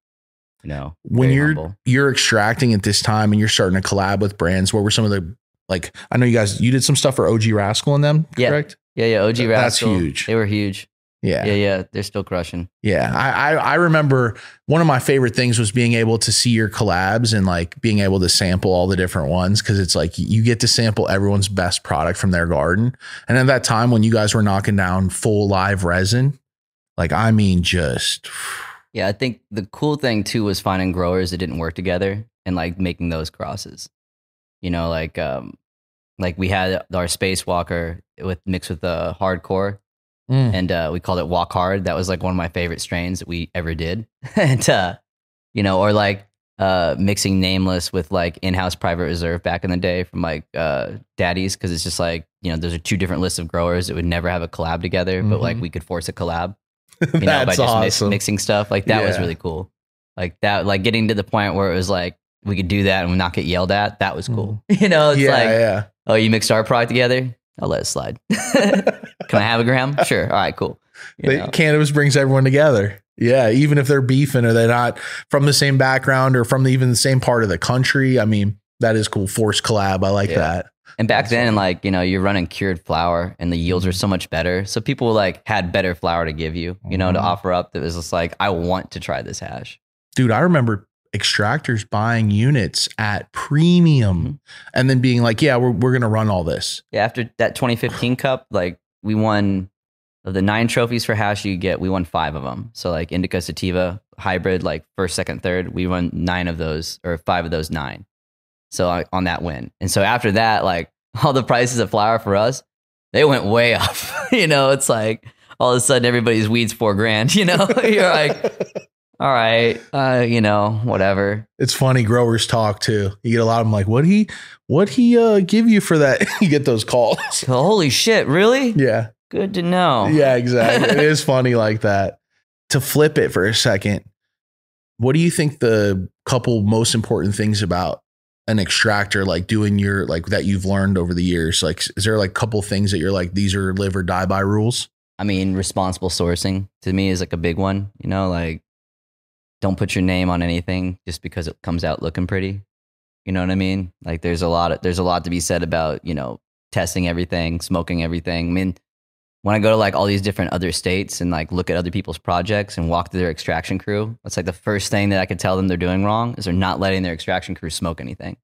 You know, When you're humble. you're extracting at this time and you're starting to collab with brands, what were some of the like? I know you guys you did some stuff for OG Raskal and them, Yeah. correct? yeah, yeah, OG Th- that's huge. They were huge. Yeah, Yeah, yeah. yeah, they're still crushing. I, I I remember one of my favorite things was being able to see your collabs and like being able to sample all the different ones because it's like you get to sample everyone's best product from their garden. And at that time when you guys were knocking down full live resin, like I mean, just Yeah, I think the cool thing too was finding growers that didn't work together and like making those crosses. You know, like um like we had our spacewalker with mixed with the hardcore Mm. and uh we called it walk hard. That was like one of my favorite strains that we ever did. and uh you know, or like uh mixing nameless with like in-house private reserve back in the day from like uh daddies because it's just like you know those are two different lists of growers that would never have a collab together but like Mhm. we could force a collab you know, by just mix, mixing stuff. Like that was really cool. Like that, like getting to the point where it was like we could do that and not get yelled at. That was cool. You know, it's Mm. yeah, like, yeah. oh, you mixed our product together. I'll let it slide. Can I have a gram? Sure. All right, cool. You They, cannabis brings everyone together. Yeah, even if they're beefing or they're not from the same background or from the, even the same part of the country. I mean, that is cool. Forced collab. I like Yeah. that. And back then, like you know, you're running cured flour, and the yields Mm-hmm. are so much better. So people like had better flour to give you, you know, to Mhm. offer up. That was just like, I want to try this hash. Dude, I remember extractors buying units at premium Mm-hmm. and then being like, yeah, we're, we're going to run all this. Yeah, after that 2015 Cup, like we won of the nine trophies for hash you get, we won five of them. So like indica sativa hybrid, like first, second, third, we won nine of those or five of those nine. So like, on that win, and so after that, like all the prices of flour for us, they went way up. you know, it's like all of a sudden everybody's weeds four grand. You know, you're like, all right, uh, you know, whatever. It's funny. Growers talk too. You get a lot of them like, what he, what he uh, give you for that? you get those calls. Holy shit, really? yeah. Good to know. Yeah, exactly. it is funny like that. To flip it for a second, what do you think the couple most important things about an extractor like doing your like that you've learned over the years like is there like a couple things that you're like these are live or die by rules I mean, responsible sourcing to me is like a big one. You know, like don't put your name on anything just because it comes out looking pretty. You know what I mean? Like there's a lot of there's a lot to be said about, you know, testing everything, smoking everything. I mean, when I go to like all these different other states and like look at other people's projects and walk through their extraction crew, that's like the first thing that I could tell them they're doing wrong is they're not letting their extraction crew smoke anything.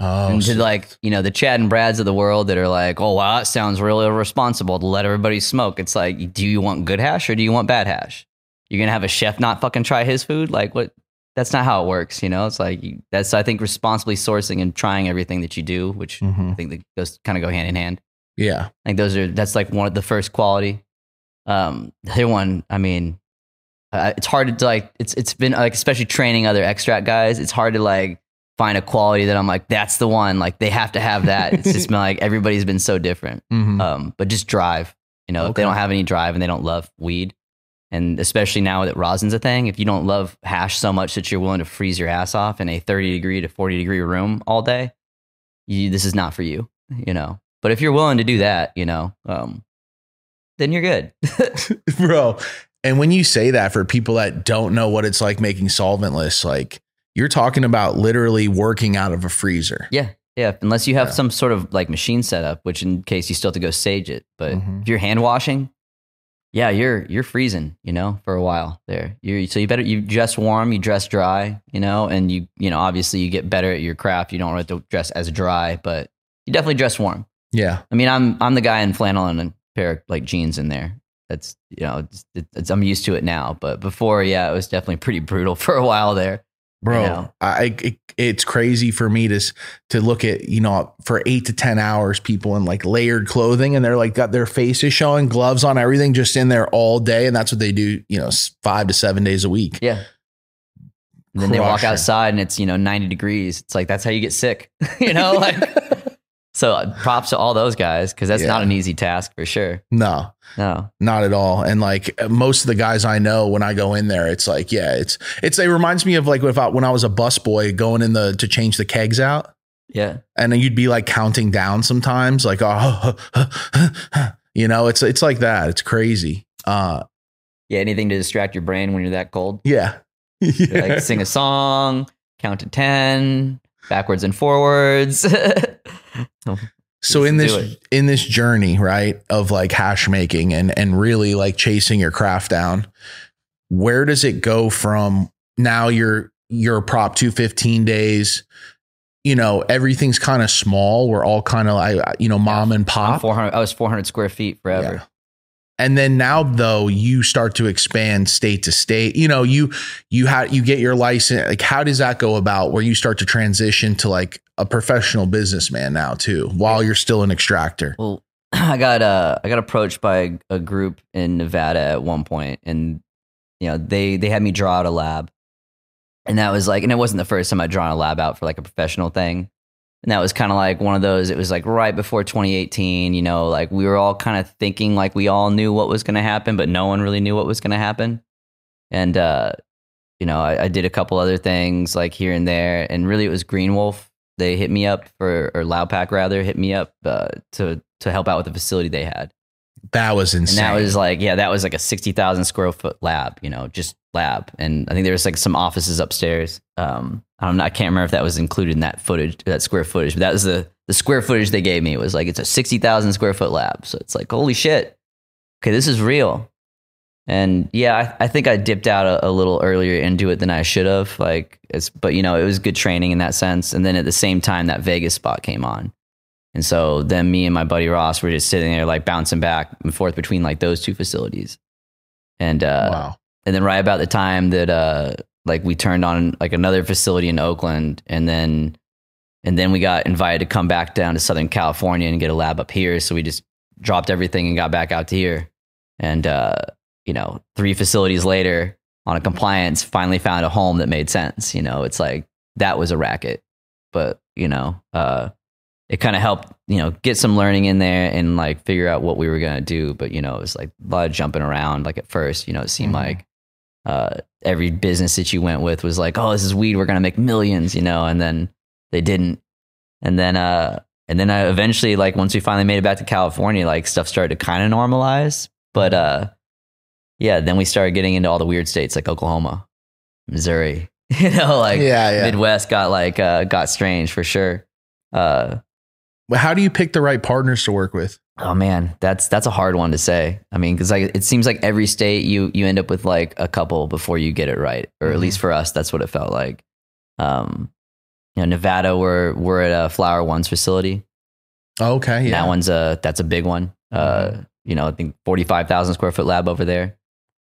oh and to like, you know, the Chad and Brads of the world that are like, oh wow, that sounds really irresponsible to let everybody smoke. It's like, do you want good hash or do you want bad hash? You're gonna have a chef not fucking try his food? Like what that's not how it works, you know? It's like you, that's I think responsibly sourcing and trying everything that you do, which I Mhm. think that goes kind of go hand in hand. yeah I think those are that's like one of the first quality. Um, the other one, I mean, uh, it's hard to like. It's it's been like especially training other extract guys. It's hard to like find a quality that I'm like that's the one. Like they have to have that. It's just been like everybody's been so different. Mhm. Um, but just drive. You know, if they don't have any drive and they don't love weed, and especially now that rosin's a thing, if you don't love hash so much that you're willing to freeze your ass off in a 30 degree to 40 degree room all day, you, this is not for you. You know, but if you're willing to do that, you know, um, then you're good. bro and when you say that for people that don't know what it's like making solventless like you're talking about literally working out of a freezer yeah, yeah. Unless you have Yeah. some sort of like machine setup, which in case you still have to go sage it. But Mhm. if you're hand washing, yeah, you're you're freezing, you know, for a while there. You so you better you dress warm, you dress dry, you know, and you you know obviously you get better at your craft. You don't have to dress as dry, but you definitely dress warm. yeah I mean, I'm I'm the guy in flannel and a pair of like jeans in there. That's you know, it's, it's, I'm used to it now, but before, yeah, it was definitely pretty brutal for a while there. Bro You know? i it, it's crazy for me to to look at you know for eight to ten hours people in like layered clothing and they're like got their faces showing gloves on everything just in there all day and that's what they do you know five to seven days a week Yeah. And then they walk outside and it's, you know, 90 degrees. It's like, that's how you get sick, you know? Like, so uh, props to all those guys because that's Yeah. not an easy task for sure. no No. not at all and like most of the guys i know when i go in there it's like yeah it's it's it reminds me of like if I, when i was a busboy going in the to change the kegs out Yeah. and then you'd be like counting down sometimes like oh you know it's it's like that it's crazy uh Yeah. Anything to distract your brain when you're that cold. yeah You're like sing a song, count to 10, backwards and forwards. so in this in this journey right of like hash making and and really like chasing your craft down where does it go from now you're you're prop 215 days you know everything's kind of small we're all kind of like you know mom and I'm pop 400, I was 400 square feet forever. Yeah. And then now though you start to expand state to state. You know you you had you get your license like how does that go about where you start to transition to like a professional businessman now too while you're still an extractor? Well, I got uh I got approached by a group in Nevada at one point, and you know they they had me draw out a lab, and that was like, and it wasn't the first time I'd drawn a lab out for like a professional thing, and that was kind of like one of those. It was like right before 2018, you know, like we were all kind of thinking like we all knew what was going to happen, but no one really knew what was going to happen, and uh, you know, I, I did a couple other things like here and there, and really it was Green Wolf. They hit me up for, or Loud Pack rather, hit me up uh, to to help out with the facility they had. That was And insane that was like, yeah, that was like a 60,000 square foot lab, you know, just lab. And I think there was like some offices upstairs. Um, I don't know. I can't remember if that was included in that footage, that square footage, but that was the, the square footage they gave me. It was like, it's a 60,000 square foot lab. So it's like, holy shit. Okay. This is real. And yeah, I, I think I dipped out a, a little earlier into it than I should have. Like, it's, but you know, it was good training in that sense. And then at the same time, that Vegas spot came on. And so then me and my buddy Ross were just sitting there like bouncing back and forth between like those two facilities. And uh wow and then right about the time that uh like we turned on like another facility in Oakland and then and then we got invited to come back down to Southern California and get a lab up here. So we just dropped everything and got back out to here. And uh, you know, three facilities later on a compliance, finally found a home that made sense. You know, it's like that was a racket. But, you know, uh it kind of helped, you know, get some learning in there and like figure out what we were gonna do. But you know, it was like a lot of jumping around. Like at first, you know, it seemed Mhm. like uh, every business that you went with was like, oh, this is weed, we're gonna make millions, you know. And then they didn't. And then, uh, and then I eventually, like, once we finally made it back to California, like stuff started to kind of normalize. But, uh, yeah, then we started getting into all the weird states like Oklahoma, Missouri, you know, like Yeah, yeah. Midwest got like, uh, got strange for sure. Uh, how do you pick the right partners to work with? Oh man, that's that's a hard one to say. I mean, because like it seems like every state you you end up with like a couple before you get it right, or at Mhm. least for us, that's what it felt like. Um, you know, Nevada, we're we're at a Flower One's facility. Okay, yeah. That one's a that's a big one. Uh, you know, I think forty five thousand square foot lab over there.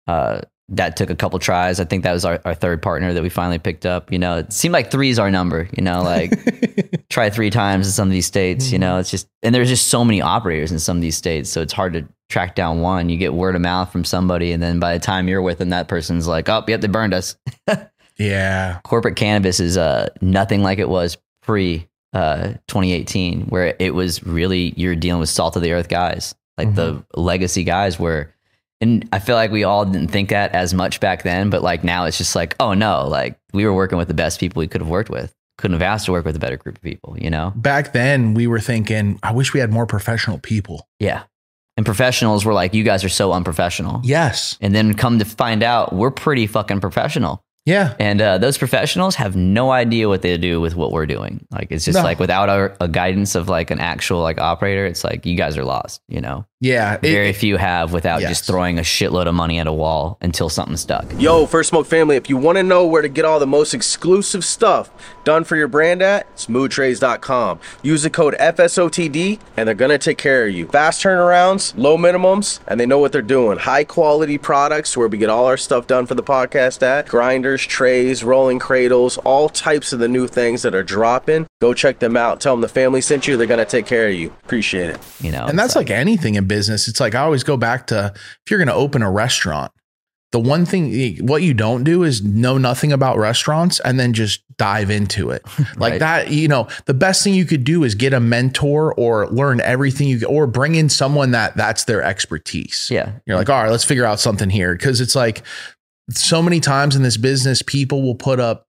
Uh, that took a couple tries. I think that was our, our third partner that we finally picked up. You know, it seemed like three is our number. You know, like try three times in some of these states. You know, it's just and there's just so many operators in some of these states, so it's hard to track down one. You get word of mouth from somebody, and then by the time you're with them, that person's like, "Oh, yep, they burned us." yeah. Corporate cannabis is uh, nothing like it was pre uh, 2018, where it was really you're dealing with salt of the earth guys, like the legacy guys. Where, and I feel like we all didn't think that as much back then, but like now it's just like, oh no, like we were working with the best people we could have worked with. Couldn't have asked to work with a better group of people, you know? Back then, we were thinking, I wish we had more professional people. Yeah. And professionals were like, you guys are so unprofessional. Yes. And then come to find out, we're pretty fucking professional. Yeah. And uh, those professionals have no idea what they do with what we're doing. Like it's just No. like without a, a guidance of like an actual like operator, it's like you guys are lost. You know, Yeah. It- very few have without Yes. just throwing a shitload of money at a wall until something stuck. Yo, First Smoke family, if you want to know where to get all the most exclusive stuff done for your brand at, it's moodtrays.com. Use the code FSOTD and they're going to take care of you. Fast turnarounds, low minimums, and they know what they're doing. High quality products where we get all our stuff done for the podcast at. Grinders, trays, rolling cradles, all types of the new things that are dropping. Go check them out. Tell them the family sent you. They're going to take care of you. Appreciate it. You know, and that's It's like anything in business. Business, it's like I always go back to if you're going to open a restaurant, the one thing what you don't do is know nothing about restaurants and then just dive into it. Like Right. that, you know, the best thing you could do is get a mentor or learn everything you or bring in someone that that's their expertise. yeah, You're like, all right, let's figure out something here. Cause it's like so many times in this business, people will put up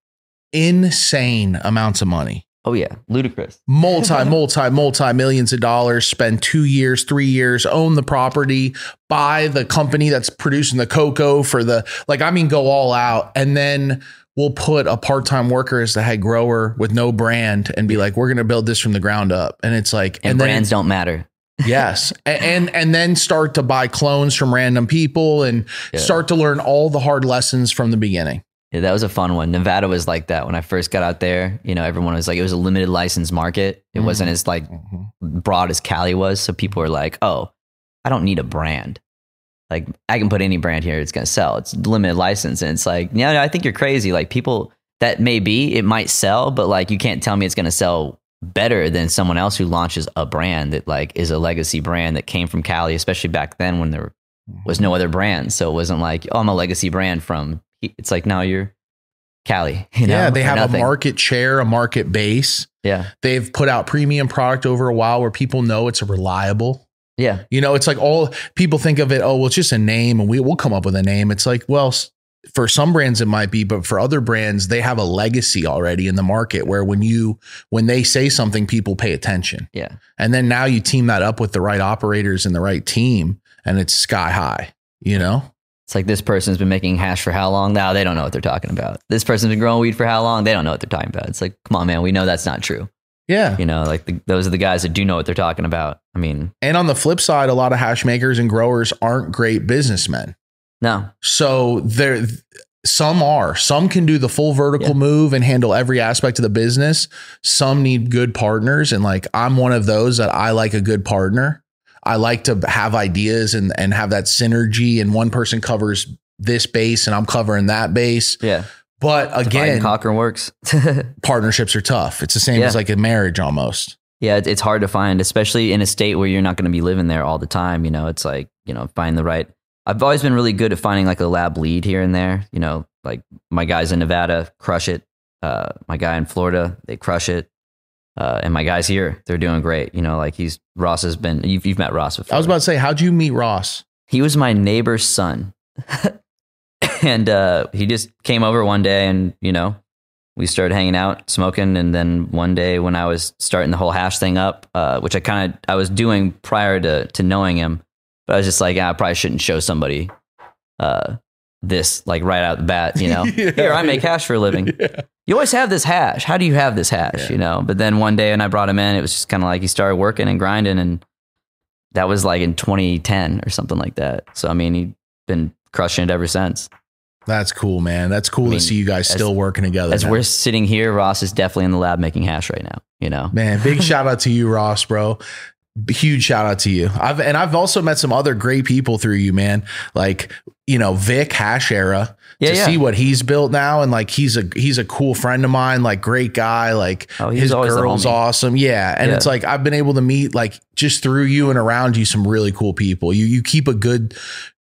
insane amounts of money oh yeah, ludicrous. multi, multi, multi millions of dollars, spend two years, three years, own the property, buy the company that's producing the cocoa for the, like, I mean, go all out. And then we'll put a part time worker as the head grower with no brand and be like, we're going to build this from the ground up. And it's like, And, then brands don't matter. Yes. A- and and then start to buy clones from random people and Yeah. start to learn all the hard lessons from the beginning. Yeah, that was a fun one. Nevada was like that when I first got out there. You know, everyone was like, it was a limited license market. It Mhm. wasn't as like broad as Cali was. So people were like, oh, I don't need a brand. Like I can put any brand here, it's gonna sell. It's limited license. And it's like, yeah, no, I think you're crazy. Like people that may be, it might sell, but like you can't tell me it's gonna sell better than someone else who launches a brand that like is a legacy brand that came from Cali, especially back then when there was no other brand. So it wasn't like, oh, I'm a legacy brand from it's like now you're Cali. You know, yeah, they have a market share, a market base. Yeah. They've put out premium product over a while where people know it's reliable. Yeah. You know, it's like all people think of it, oh, well, it's just a name and we will come up with a name. It's like, well, for some brands it might be, but for other brands, they have a legacy already in the market where when you when they say something, people pay attention. Yeah. And then now you team that up with the right operators and the right team, and it's sky high, you know? It's like this person's been making hash for how long? Now they don't know what they're talking about. This person's been growing weed for how long? They don't know what they're talking about. It's like, come on, man, we know that's not true. Yeah. You know, like the, those are the guys that do know what they're talking about. I mean, And on the flip side, a lot of hash makers and growers aren't great businessmen. no, So there some are. Some can do the full vertical Yeah. move and handle every aspect of the business. Some need good partners. And like I'm one of those that I like a good partner. I like to have ideas and and have that synergy and one person covers this base and I'm covering that base. yeah. But again, conquer works. partnerships are tough. It's the same Yeah. as like a marriage almost. yeah, it's hard to find, especially in a state where you're not going to be living there all the time. You know, it's like, you know, find the right. I've always been really good at finding like a lab lead here and there. You know, like my guys in Nevada crush it. Uh, my guy in Florida, they crush it. Uh, and my guys here, they're doing great. You know, like he's Ross has been. You've, you've met Ross before. I was about to say, how'd you meet Ross? he was my neighbor's son and uh, he just came over one day and you know we started hanging out, smoking, and then one day when I was starting the whole hash thing up, uh, which I kind of I was doing prior to to knowing him, but I was just like, ah, I probably shouldn't show somebody uh, this like right out the bat, you know. Yeah. Here, I make hash for a living. You always have this hash. How do you have this hash? You know. But then one day when I brought him in, it was just kind of like he started working and grinding, and that was like in 2010 or something like that. So I mean, he's been crushing it ever since. That's cool, man. That's cool I mean, to see you guys as- still working together. As man. we're sitting here, Ross is definitely in the lab making hash right now. You know. Man, big shout out to you, Ross, bro. Huge shout out to you. I've and I've also met some other great people through you, man. Like you know Vic Hash Era. Yeah, to yeah. see what he's built now, and like he's a he's a cool friend of mine. Like great guy. Like Oh, his girl's awesome. Yeah, and Yeah. it's like I've been able to meet like just through you and around you some really cool people. You you keep a good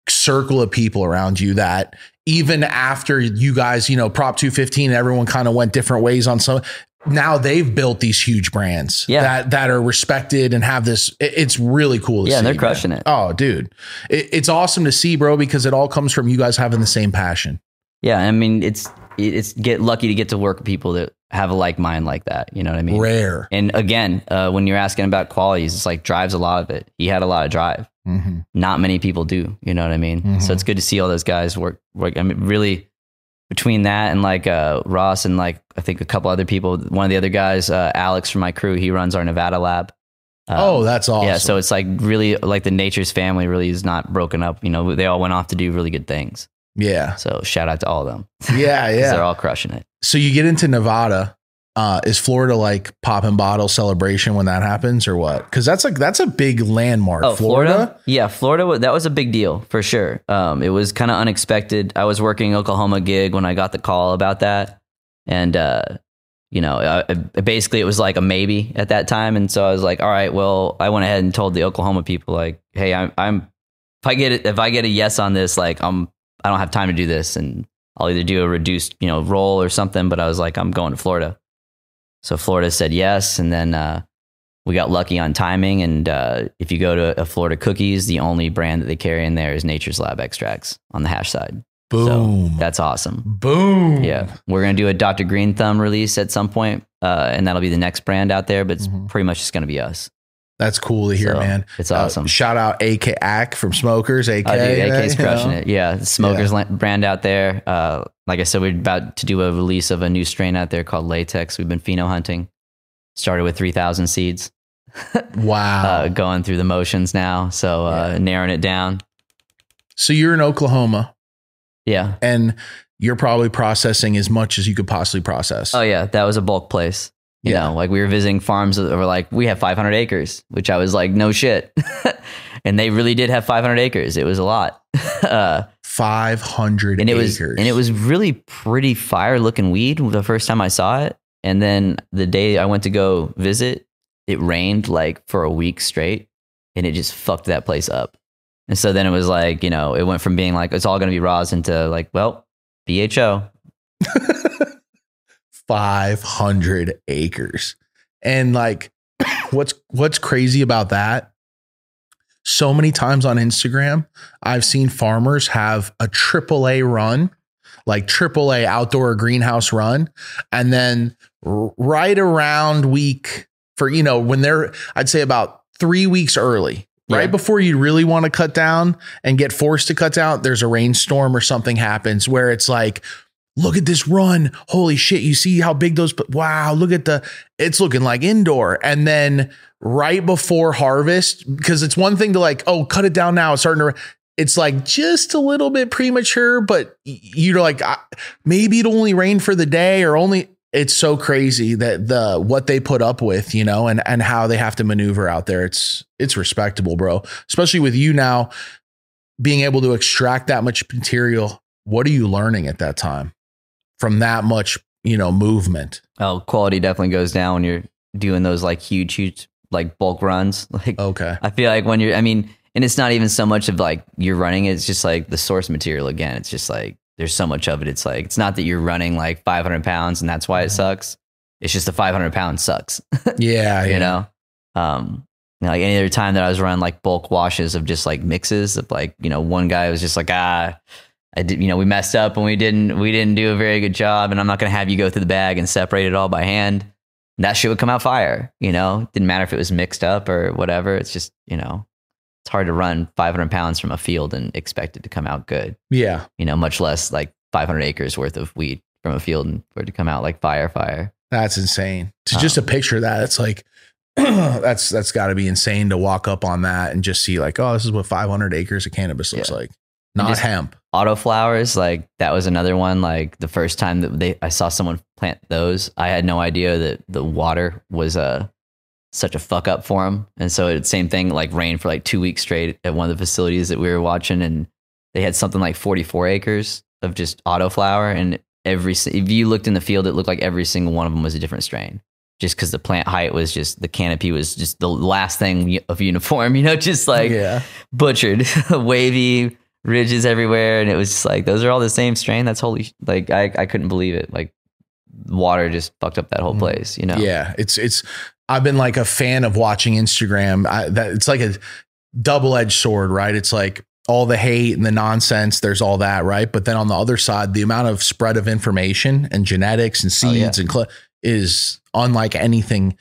circle of people around you that even after you guys, you know, Prop 215, everyone kind of went different ways on some. Now they've built these huge brands Yeah. that that are respected and have this. it- It's really cool. To Yeah, see, they're man. crushing it. Oh, dude, it, it's awesome to see, bro, because it all comes from you guys having the same passion. Yeah, I mean, it's it's get lucky to get to work with people that have a like mind like that. You know what I mean? Rare. And again, uh, when you're asking about qualities, it's like drives a lot of it. He had a lot of drive. Mhm. Not many people do. You know what I mean? So Mhm. it's good to see all those guys work. Work. I mean, really, between that and like uh, Ross and like I think a couple other people. One of the other guys, uh, Alex from my crew, he runs our Nevada lab. Um, oh, that's awesome. yeah. So it's like really like the Nature's family really is not broken up. You know, they all went off to do really good things. yeah, So shout out to all of them. Yeah, yeah. They're all crushing it. so you get into Nevada. Uh, is Florida like pop and bottle celebration when that happens, or what? Because that's like that's a big landmark. Oh, Florida? Yeah, Florida. That was a big deal for sure. Um, it was kind of unexpected. I was working Oklahoma gig when I got the call about that, and uh, you know, I, I- basically it was like a maybe at that time. And so I was like, all right, well, I went ahead and told the Oklahoma people like, hey, I'm, I'm if I get it, if I get a yes on this, like I'm, I don't have time to do this, and I'll either do a reduced, you know, role or something. But I was like, I'm going to Florida. So Florida said yes, and then. Uh, we got lucky on timing. And uh, if you go to a Florida Cookies, the only brand that they carry in there is Nature's Lab extracts on the hash side. Boom. So that's awesome. Boom. Yeah, we're gonna do a Dr. Green Thumb release at some point, uh, and that'll be the next brand out there. But it's Mhm. pretty much just gonna be us. That's cool to hear, So, man. It's Uh, awesome. shout out AK Ack from Smokers. AK, Oh, dude, AK's you know? crushing it. Yeah, Smokers la- brand out there. Uh, like I said, we're about to do a release of a new strain out there called Latex. We've been pheno hunting. Started with 3,000 seeds. Wow. Uh, going through the motions now, so uh, narrowing it down. so you're in Oklahoma, Yeah. and you're probably processing as much as you could possibly process. Oh yeah, that was a bulk place. You Yeah. know, like we were visiting farms that were like, we have 500 acres, which I was like, no shit. and they really did have 500 acres. It was a lot. uh, Five hundred and it acres. was, and it was really pretty fire looking weed the first time I saw it. And then the day I went to go visit, it rained like for a week straight and it just fucked that place up. And so then it was like, you know, it went from being like, it's all going to be rosin to like, well, BHO. five hundred acres, and like, what's what's crazy about that? So many times on Instagram, I've seen farmers have a AAA run, like AAA outdoor greenhouse run, and then right around week for you know when they're I'd say about three weeks early. Right Yeah. before you really want to cut down and get forced to cut down, there's a rainstorm or something happens where it's like, look at this run. Holy shit. You see how big those, wow, look at the, it's looking like indoor. And then right before harvest, because it's one thing to like, oh, cut it down now. It's starting to, it's like just a little bit premature, but you're like, maybe it'll only rained for the day or only, it's so crazy that the what they put up with, you know, and and how they have to maneuver out there. It's it's respectable, bro. Especially with you now being able to extract that much material. What are you learning at that time from that much, you know, movement? Oh, quality definitely goes down when you're doing those like huge, huge like bulk runs. Like Okay. I feel like when you're, I mean, and it's not even so much of like you're running it's just like the source material again. It's just like there's so much of it. It's like it's not that you're running like 500 pounds and that's why it sucks. It's just the 500 pounds sucks. Yeah, you yeah. know, um, you know, like any other time that I was running like bulk washes of just like mixes of like you know one guy was just like ah. I did, you know, we messed up and we didn't we didn't do a very good job, and I'm not gonna have you go through the bag and separate it all by hand. That shit would come out fire, you know. Didn't matter if it was mixed up or whatever. It's just you know, it's hard to run 500 pounds from a field and expect it to come out good. Yeah. You know, much less like 500 acres worth of weed from a field and for it to come out like fire, fire. That's insane. To just Um, a picture of that, it's like that's that's got to be insane to walk up on that and just see like, oh, this is what 500 acres of cannabis looks Yeah. like. Not just- hemp. Auto flowers like that was another one like the first time that they i saw someone plant those i had no idea that the water was uh such a fuck up for them and so it's the same thing like rain for like two weeks straight at one of the facilities that we were watching and they had something like 44 acres of just auto flower and every if you looked in the field it looked like every single one of them was a different strain just because the plant height was just the canopy was just the last thing of uniform you know just like yeah. butchered, wavy ridges everywhere, and it was just like those are all the same strain. That's holy. Like I, I couldn't believe it. Like water just fucked up that whole Mhm. place. You know. Yeah, it's it's. I've been like a fan of watching Instagram. I, that it's like a double edged sword, right? It's like all the hate and the nonsense. There's all that, right? But then on the other side, the amount of spread of information and genetics and Oh, seeds yeah. and cl- is unlike anything.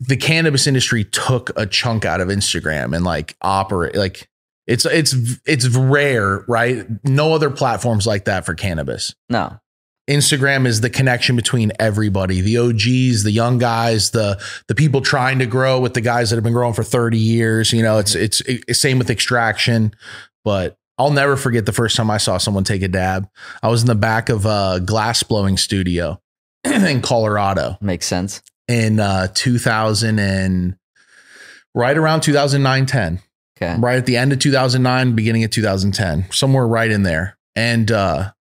The cannabis industry took a chunk out of Instagram and like operate like it's it's it's rare, right? No other platforms like that for cannabis. No. Instagram is the connection between everybody, the OGs, the young guys, the the people trying to grow with the guys that have been growing for 30 years. You know, it's it's, it's same with extraction, but I'll never forget the first time I saw someone take a dab. I was in the back of a glass blowing studio in Colorado Makes sense. in uh 2000 and right around 2009 10 Okay. right at the end of 2009 beginning of 2010 somewhere right in there and uh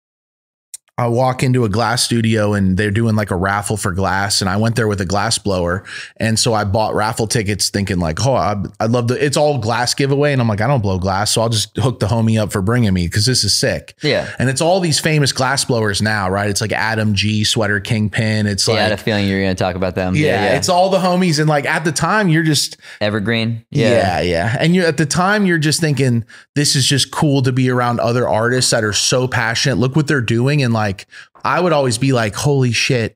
I walk into a glass studio and they're doing like a raffle for glass. And I went there with a glass blower. And so I bought raffle tickets thinking like, oh, I'd, I'd love to, it's all glass giveaway. And I'm like, I don't blow glass. So I'll just hook the homie up for bringing me because this is sick. Yeah. And it's all these famous glass blowers now, right? It's like Adam G, Sweater Kingpin. It's like yeah, I had a feeling you were going to talk about them. yeah, it's all the homies. And like at the time, you're just, Evergreen. yeah. yeah, And you at the time you're just thinking this is just cool to be around other artists that are so passionate. Look what they're doing and like I would always be like, "Holy shit.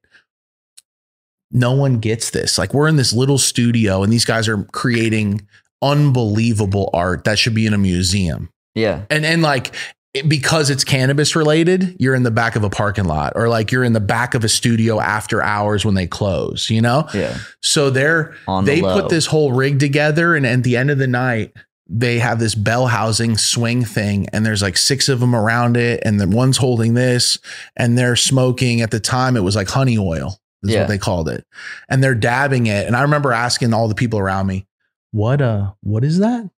No one gets this. Like we're in this little studio and these guys are creating unbelievable art that should be in a museum." Yeah. And and like it- because it's cannabis related, you're in the back of a parking lot or like you're in the back of a studio after hours when they close, you know? Yeah. So they're On they put this whole rig together, and at the end of the night, they have this bell housing swing thing, and there's like six of them around it, and the one's holding this, and they're smoking. At the time, it was like honey oil, is Yeah. what they called it, and they're dabbing it. And I remember asking all the people around me, "What uh, what is that?"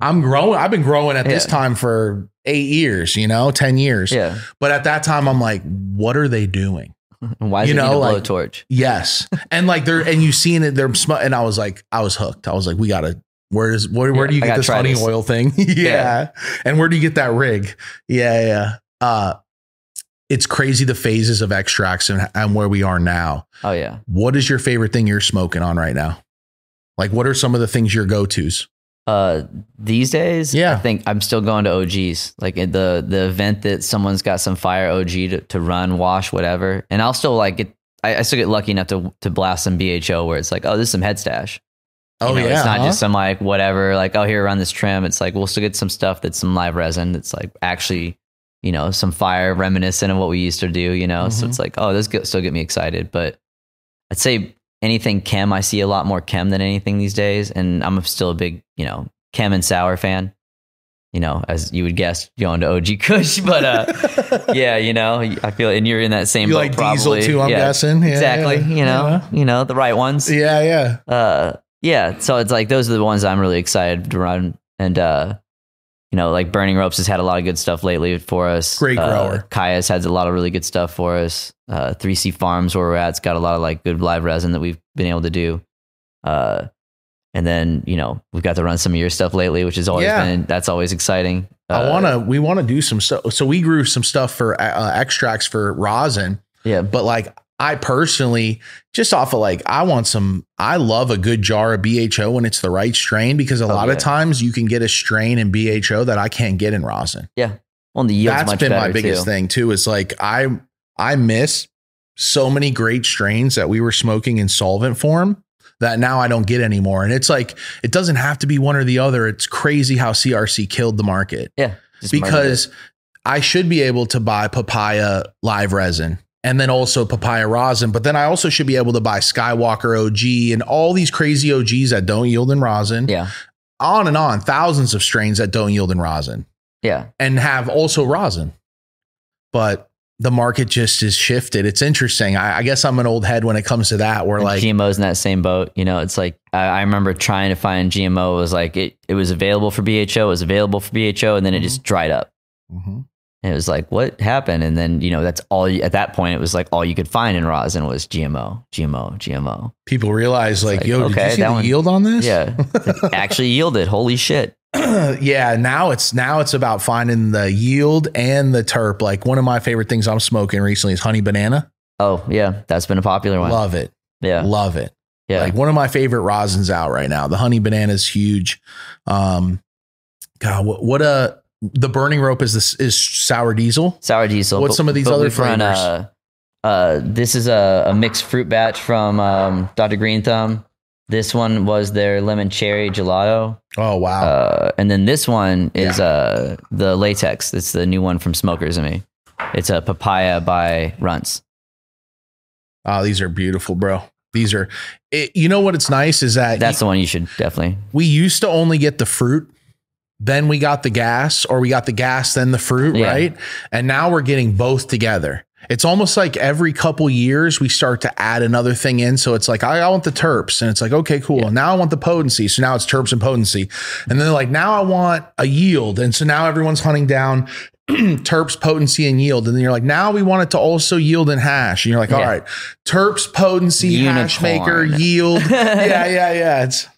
I'm growing. I've been growing at this time for eight years, you know, ten years. Yeah. But at that time, I'm like, "What are they doing?" And why is You it know, like- blowtorch? Yes. And like they're and you seen it, they're sm- and I was like, I was hooked. I was like, we gotta where is where, where Yeah, do you I get this honey this. oil thing? yeah. And where do you get that rig? Yeah, yeah. Uh it's crazy the phases of extracts and, and where we are now. Oh yeah. What is your favorite thing you're smoking on right now? Like what are some of the things your go-tos? Uh, these days, Yeah. I think I'm still going to OGs. Like the the event that someone's got some fire OG to, to run, wash, whatever, and I'll still like get. I, I still get lucky enough to to blast some BHO where it's like, oh, this is some head stash. You Oh know, yeah. it's not huh? just some like whatever. Like, oh, here, run this trim. It's like we'll still get some stuff that's some live resin. That's like actually, you know, some fire reminiscent of what we used to do. You know, so Mhm. it's like, oh, this get, still get me excited. But I'd say anything chem, I see a lot more chem than anything these days, and I'm still a big, you know, chem and sour fan. You know, as you would guess, going to OG Kush, but uh, yeah, you know, I feel, and you're in that same you boat like probably. diesel too, I'm yeah, guessing. Yeah, exactly. yeah. You know, you know the right ones Yeah, yeah. uh yeah so it's like those are the ones i'm really excited to run and uh you know like burning ropes has had a lot of good stuff lately for us Great uh, grower. kaya's had a lot of really good stuff for us uh 3c farms where we're at's got a lot of like good live resin that we've been able to do uh and then you know we've got to run some of your stuff lately which has always Yeah. been that's always exciting I Uh, want to. We want to do some stuff. So we grew some stuff for uh, extracts for rosin, yeah but like I personally, just off of like, I want some. I love a good jar of BHO when it's the right strain because a Oh, lot yeah. of times you can get a strain in BHO that I can't get in rosin. Yeah. Well, the much That's been my biggest too. thing too. Is like I I miss so many great strains that we were smoking in solvent form that now I don't get anymore. And it's like it doesn't have to be one or the other. It's crazy how CRC killed the market Yeah, because. I should be able to buy papaya live resin and then also papaya rosin, but then I also should be able to buy Skywalker OG and all these crazy OGs that don't yield in rosin. yeah, On and on, thousands of strains that don't yield in rosin yeah, and have also rosin. But the market just is shifted. It's interesting. I, I guess I'm an old head when it comes to that. Where And like, GMO's in that same boat. You know, it's like I, I remember trying to find GMO. It was like it, it was available for BHO, it was available for BHO, and then it just dried up. Mhm. And it was like, what happened? And then you know, that's all. You, at that point, it was like all you could find in rosin was GMO, GMO, GMO. people realize like, like, yo, did okay, you see that the one- yield on this? Yeah, actually yielded. Holy shit! yeah. Now it's now it's about finding the yield and the terp. Like one of my favorite things I'm smoking recently is honey banana. Oh yeah, that's been a popular one. Love it. yeah, Love it. yeah. Like one of my favorite rosins out right now. The honey banana is huge. Um, God, what, what a the burning rope is this is sour diesel. sour diesel. What's some of these other we've run, flavors? uh, uh, this is a, a mixed fruit batch from um, Dr. Green Thumb. This one was their lemon cherry gelato, Oh wow. uh, and then this one is uh, the latex. It's the new one from Smokers and Me. It's a papaya by Runts. Oh, these are beautiful, bro. These are, it, you know what? It's nice is that That's the one you should definitely. we used to only get the fruit, then we got the gas, or we got the gas, then the fruit, Yeah. right? And now we're getting both together. It's almost like every couple years we start to add another thing in. So it's like, I, I want the terps. And it's like, okay, cool. And now I want the potency. So now it's terps and potency. And then they're like, now I want a yield. And so now everyone's hunting down terps, potency, and yield. And then you're like, now we want it to also yield and hash. And you're like, all Yeah. right, terps, potency, hash maker, Unicorn. yield. yeah, yeah, yeah. It's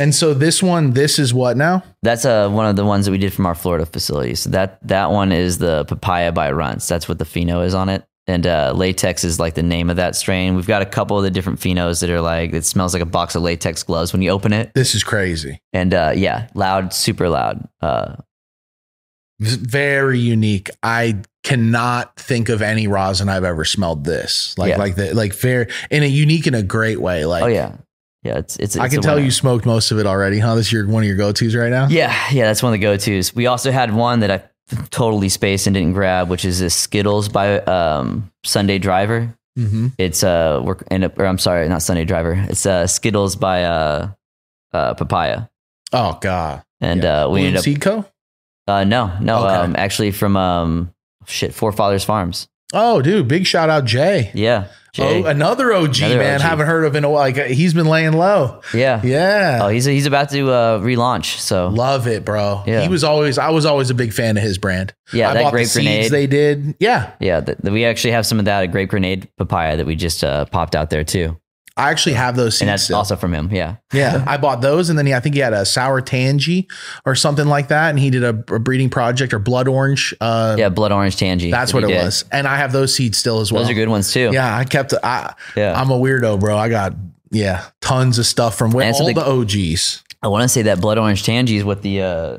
and so this one, this is what now? That's uh, one of the ones that we did from our Florida facility. So that that one is the papaya by Runts. That's what the pheno is on it. And uh, latex is like the name of that strain. We've got a couple of the different phenos that are like it smells like a box of latex gloves when you open it. This is crazy. And uh, yeah, loud, super loud. Uh, Very unique. I cannot think of any rosin I've ever smelled this. Like Yeah. like the like fair in a unique in a great way. Like oh yeah, yeah. It's it's. I it's can tell winner. you smoked most of it already, huh? This is your one of your go-tos right now? Yeah, yeah. That's one of the go tos. We also had one that I totally spaced and didn't grab, which is this Skittles by um, Sunday Driver. Mm-hmm. It's uh, we're and or I'm sorry, not Sunday Driver. It's uh, Skittles by uh, uh, Papaya. Oh God. And Yeah. uh, we Bloom ended up Seed Co? uh, no, no, Okay. um, actually from um, shit, Forefathers Farms. Oh, dude, big shout out Jay. Yeah, Jay. Oh, another OG Another man. OG. Haven't heard of in a while. Like he's been laying low. yeah, Yeah. Oh, he's he's about to uh, relaunch. So Love it, bro. Yeah. He was always I was always a big fan of his brand. yeah, I that bought grape the seeds grenade. they did. Yeah. yeah, th- we actually have some of that a grape grenade papaya that we just uh, popped out there too, I actually have those seeds. and that's still. also from him. Yeah, Yeah, I bought those, and then he, I think he had a sour tangy or something like that, and he did a, a breeding project or blood orange. Uh, yeah, blood orange tangy. that's what it did. was, and I have those seeds still as well. Those are good ones too. Yeah, I kept. I, Yeah. I'm a weirdo, bro. I got yeah, tons of stuff from so all the- the OGs. I want to say that blood orange tangy is what the uh,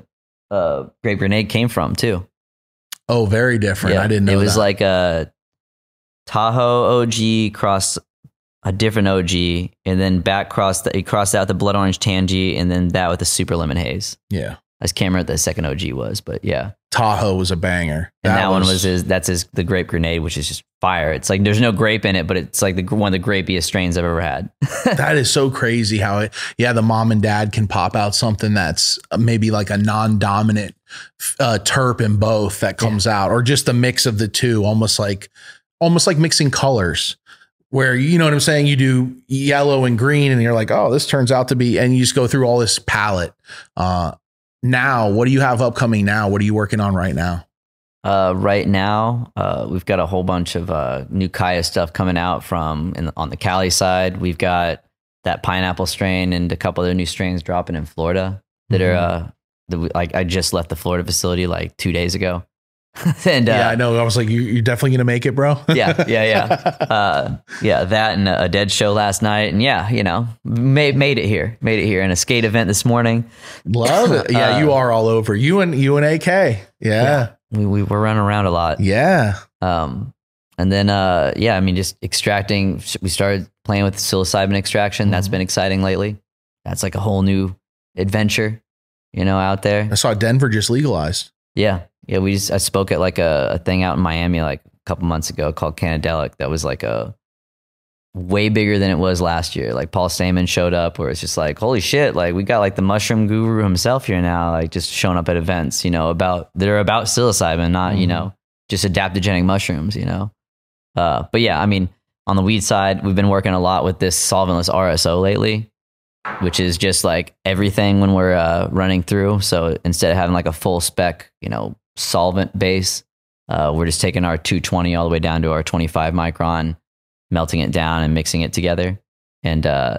uh, grape grenade came from too. Oh, very different. I didn't know It was that. like a Tahoe OG cross a different OG, and then back cross the, it crossed out the blood orange tangy, and then that with the super lemon haze. yeah. I just can't remember what the second OG was, but yeah. Tahoe was a banger, And that, one was his. That's his the grape grenade, which is just fire. It's like there's no grape in it, but it's like the one of the grapiest strains I've ever had. that is so crazy how it yeah the mom and dad can pop out something that's maybe like a non-dominant uh terp in both that comes out or just a mix of the two almost like almost like mixing colors where you know what i'm saying? You do yellow and green and you're like oh this turns out to be and you just go through all this palette. Uh now what do you have upcoming now? What are you working on right now? Uh, right now, uh, we've got a whole bunch of uh, new Kaya stuff coming out from in, on the Cali side. We've got that pineapple strain and a couple other new strains dropping in Florida that are uh, that we, like I just left the Florida facility like two days ago, and uh, yeah i know i was like you, you're definitely gonna make it bro yeah, yeah, yeah, uh, yeah. That and a dead show last night, and yeah, you know, made made it here, made it here, in a skate event this morning. love it yeah Uh, you are all over you and you and ak yeah. Yeah, we, we were running around a lot. Yeah. Um, and then, uh, yeah, I mean, just extracting. We started playing with psilocybin extraction. That's Mhm. been exciting lately. That's like a whole new adventure, you know, out there. I saw Denver just legalized. Yeah, yeah. We just I spoke at like a, a thing out in Miami like a couple months ago called Cannadelic. That was like a way bigger than it was last year. Like Paul Stamets showed up, where it's just like, holy shit! Like we got like the mushroom guru himself here now, like just showing up at events, you know, about that are about psilocybin, not you Mhm. know just adaptogenic mushrooms, you know. Uh, but yeah, I mean, on the weed side, we've been working a lot with this solventless RSO lately, which is just like everything when we're uh, running through. So instead of having like a full spec, you know, solvent base, uh, we're just taking our 220 all the way down to our 25 micron, melting it down and mixing it together, and uh,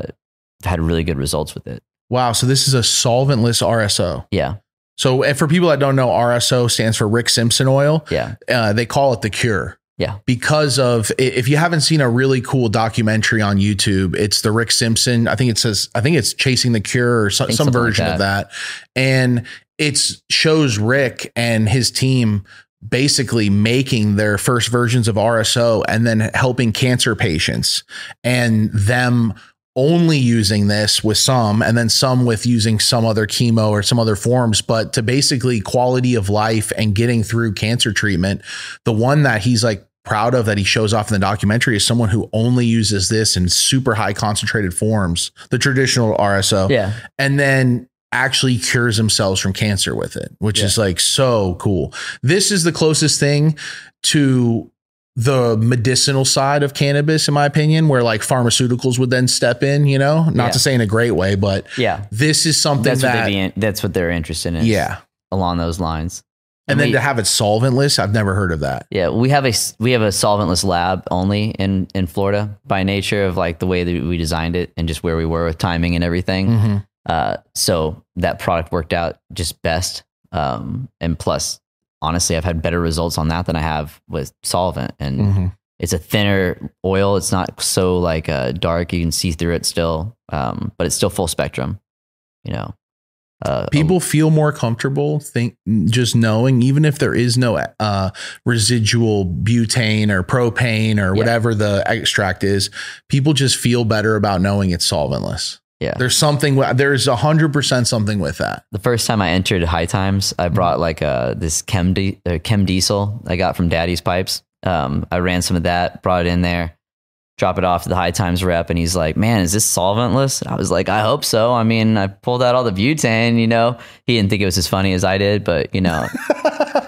had really good results with it. Wow. So this is a solventless RSO. Yeah, So for people that don't know, RSO stands for Rick Simpson oil. yeah, Uh, they call it the cure. Yeah. Because of if you haven't seen a really cool documentary on YouTube, it's the Rick Simpson. I think it says I think it's Chasing the Cure or some, some something like version of that. And it shows Rick and his team basically making their first versions of RSO and then helping cancer patients and them only using this with some and then some with using some other chemo or some other forms but to basically quality of life and getting through cancer treatment the one that he's like proud of that he shows off in the documentary is someone who only uses this in super high concentrated forms the traditional RSO yeah. and then actually cures themselves from cancer with it, which is like so cool. This is the closest thing to the medicinal side of cannabis, in my opinion, where like pharmaceuticals would then step in, you know, not Yeah. to say in a great way, but Yeah, this is something that's what that, they be in, that's what they're interested in. yeah. along those lines. And then we- to have it solventless, I've never heard of that. Yeah, we have a we have a solventless lab only in in Florida by nature of like the way that we designed it and just where we were with timing and everything. Mhm. Uh, so that product worked out just best. Um, and plus, honestly, I've had better results on that than I have with solvent. And Mhm. it's a thinner oil. It's not so like uh, dark. You can see through it still, um, but it's still full spectrum. You know, uh, People feel more comfortable think just knowing, even if there is no uh, residual butane or propane or Yeah. whatever the extract is, people just feel better about knowing it's solventless. Yeah. There's something, there's a hundred percent something with that. the first time I entered High Times, I brought like uh, this chem di- uh, chem diesel I got from Daddy's Pipes. Um, I ran some of that, brought it in there, drop it off to the High Times rep, and he's like, "Man, is this solventless?" And I was like, "I hope so." I mean, I pulled out all the butane. You know, he didn't think it was as funny as I did, but you know,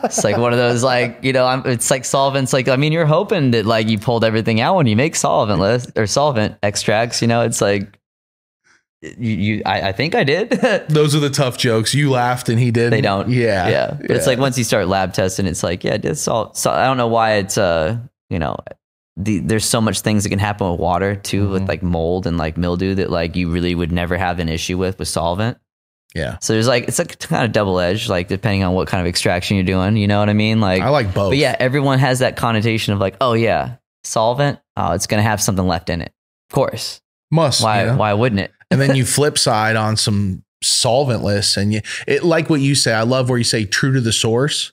it's like one of those like you know, I'm, it's like solvents. Like I mean, you're hoping that like you pulled everything out when you make solventless or solvent extracts. You know, it's like. You, you I, I think I did. Those are the tough jokes. You laughed and he did. They don't. Yeah. yeah. But it's like once you start lab testing, it's like, yeah, it's all. So I don't know why it's uh, you know, the, there's so much things that can happen with water too, Mm-hmm. with like mold and like mildew that like you really would never have an issue with with solvent. yeah. So there's like it's like kind of double edged, like depending on what kind of extraction you're doing. You know what I mean? Like, I like both. but yeah, everyone has that connotation of like, oh yeah, solvent. Oh, it's gonna have something left in it. Of course. Must. Why? you know? Why wouldn't it? and then you flip side on some solventless and you it like what you say i love where you say true to the source